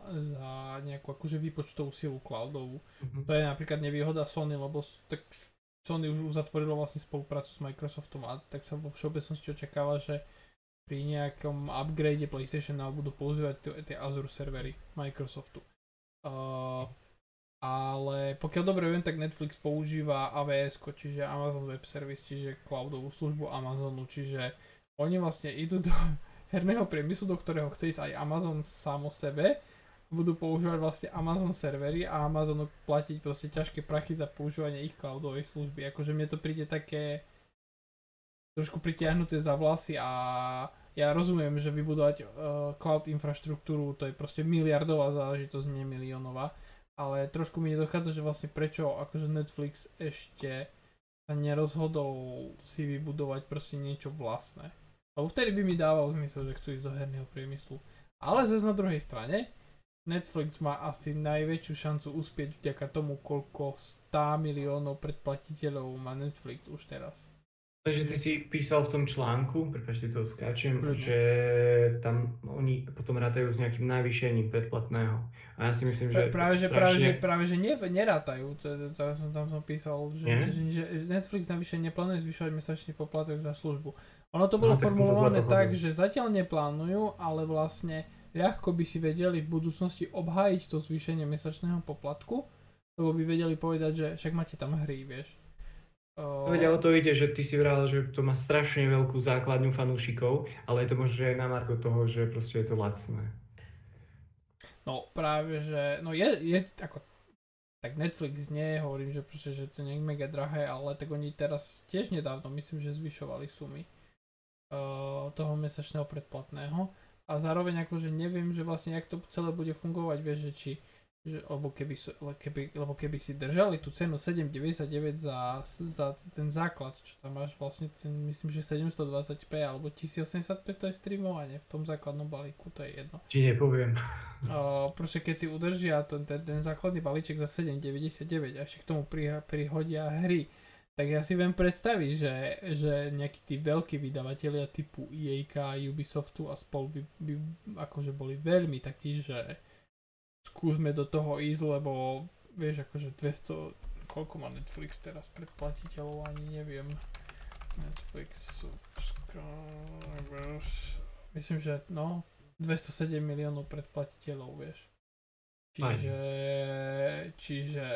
za nejakú akože výpočtovú silu cloudovú. Mm-hmm. To je napríklad nevýhoda Sony, lebo tak Sony už uzatvorilo vlastne spoluprácu s Microsoftom a tak sa vo všeobecnosti očakáva, že pri nejakom upgrade PlayStation budú používať tie Azure servery Microsoftu. Uh, ale pokiaľ dobre viem, tak Netflix používa AWS, čiže Amazon Web Service, čiže cloudovú službu Amazonu, čiže oni vlastne idú do herného priemyslu, do ktorého chce ísť aj Amazon sám o sebe, budú používať vlastne Amazon servery a Amazonu platiť proste ťažké prachy za používanie ich cloudovej služby. Akože mne to príde také trošku pritiahnuté za vlasy a ja rozumiem, že vybudovať uh, cloud infraštruktúru to je proste miliardová záležitosť, nie miliónová, ale trošku mi nedochádza, že vlastne prečo akože Netflix ešte sa nerozhodol si vybudovať proste niečo vlastné. Lebo vtedy by mi dával zmysel, že chcú ísť do herného priemyslu. Ale zase na druhej strane, Netflix má asi najväčšiu šancu uspieť vďaka tomu, koľko 100 miliónov predplatiteľov má Netflix už teraz. Takže ty si písal v tom článku, prepáčte to skáčem, mm. že tam oni potom rátajú s nejakým navýšením predplatného. A ja si myslím, že... Práve, že, strašne... práve, že, práve, že ne, nerátajú. Tam som, tam som písal, že, že, že Netflix navyše neplánuje zvyšovať mesačný poplatok za službu. Ono to bolo no, formulované tak, že zatiaľ neplánujú, ale vlastne ľahko by si vedeli v budúcnosti obhájiť to zvýšenie mesačného poplatku, lebo by vedeli povedať, že však máte tam hry, vieš. Uh... Veď, ale to ide, že ty si vral, že to má strašne veľkú základňu fanúšikov, ale je to možno, že aj na marko toho, že proste je to lacné. No práve, že, no je, je ako, tak Netflix nie, hovorím, že proste, že to nie je mega drahé, ale tak oni teraz tiež nedávno, myslím, že zvyšovali sumy uh, toho mesačného predplatného a zároveň akože neviem, že vlastne jak to celé bude fungovať, vieš, že či že, lebo, keby, keby, lebo keby si držali tú cenu 7,99 za, za ten základ, čo tam máš vlastne, ten, myslím, že 720p alebo 1085 to je streamovanie v tom základnom balíku, to je jedno. Ti nepoviem. Uh, proste keď si udržia ten, ten, ten základný balíček za 7,99 a ešte k tomu pri, prihodia hry, tak ja si viem predstaviť, že, že nejakí tí veľkí vydavatelia typu EA, Ubisoftu a spol by, by akože boli veľmi takí, že skúsme do toho ísť, lebo vieš akože 200, koľko má Netflix teraz predplatiteľov, ani neviem. Netflix subscribers, myslím, že no, 207 miliónov predplatiteľov, vieš. Čiže, čiže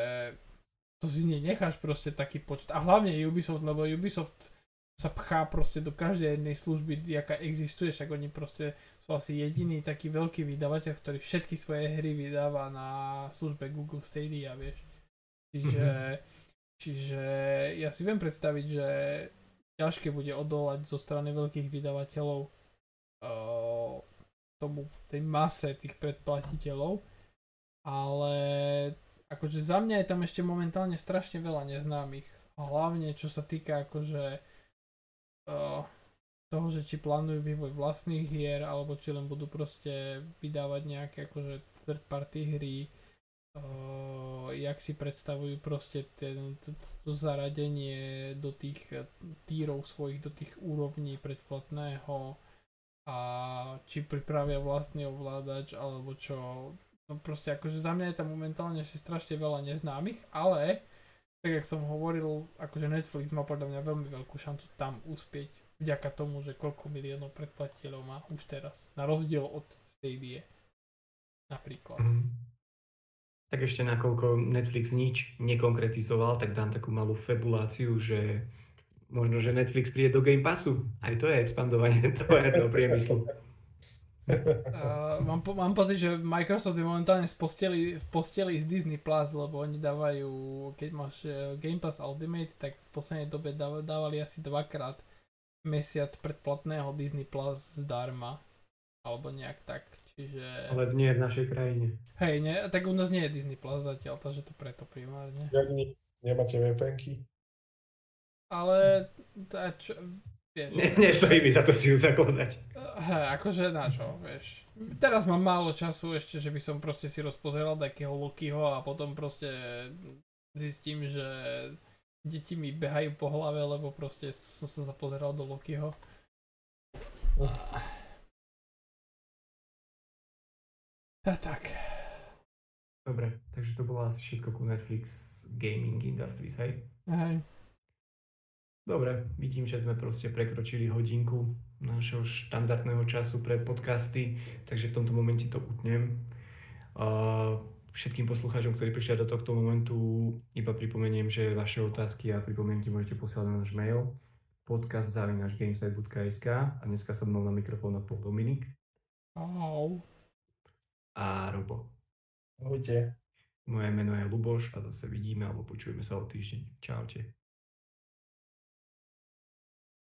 to si nenecháš proste taký počet. A hlavne Ubisoft, lebo Ubisoft sa pchá proste do každej jednej služby, jaká existuje, však oni proste sú asi jediný taký veľký vydavateľ, ktorý všetky svoje hry vydáva na službe Google Stadia, vieš. Čiže, čiže ja si viem predstaviť, že ťažké bude odolať zo strany veľkých vydavateľov uh, tomu, tej mase tých predplatiteľov, ale akože za mňa je tam ešte momentálne strašne veľa neznámych. Hlavne čo sa týka akože uh, toho, že či plánujú vývoj vlastných hier, alebo či len budú proste vydávať nejaké akože third party hry, uh, jak si predstavujú proste ten, to, to zaradenie do tých eh, tírov svojich, do tých úrovní predplatného a či pripravia vlastný ovládač alebo čo. No proste akože za mňa je tam momentálne ešte strašne veľa neznámych, ale tak jak som hovoril, akože Netflix má podľa mňa veľmi veľkú šancu tam uspieť vďaka tomu, že koľko miliónov predplatiteľov má už teraz. Na rozdiel od Stadia. Napríklad. Mhm. Tak ešte nakoľko Netflix nič nekonkretizoval, tak dám takú malú fabuláciu, že možno, že Netflix príde do Game Passu. Aj to je expandovanie toho herného priemyslu. Uh, mám, po, mám pocit, že Microsoft je momentálne v posteli, v posteli z Disney Plus, lebo oni dávajú, keď máš eh, Game Pass Ultimate, tak v poslednej dobe dáv- dávali asi dvakrát mesiac predplatného Disney Plus zdarma. Alebo nejak tak. Čiže... Ale nie v našej krajine. Hej, ne, tak u nás nie je Disney Plus zatiaľ, takže to preto primárne. Jak nie, nemáte VPNky? Ale, tá, čo, vieš... Ne, nestojí mi za to si ju zakladať. Hej, akože na čo, vieš. Teraz mám málo času ešte, že by som proste si rozpozeral takého Lokiho a potom proste zistím, že deti mi behajú po hlave, lebo proste som sa zapozeral do Lokiho. A tak. Dobre, takže to bolo asi všetko ku Netflix Gaming Industries, hej? Hej. Dobre, vidím, že sme proste prekročili hodinku našho štandardného času pre podcasty, takže v tomto momente to utnem. Uh, všetkým poslucháčom, ktorí prišli do tohto momentu, iba pripomeniem, že vaše otázky a pripomienky môžete posielať na náš mail podcast.gamesite.sk a dneska som mnou na mikrofón bol Dominik Au. a Robo. Ahojte. Moje meno je Luboš a zase vidíme alebo počujeme sa o týždeň. Čaute.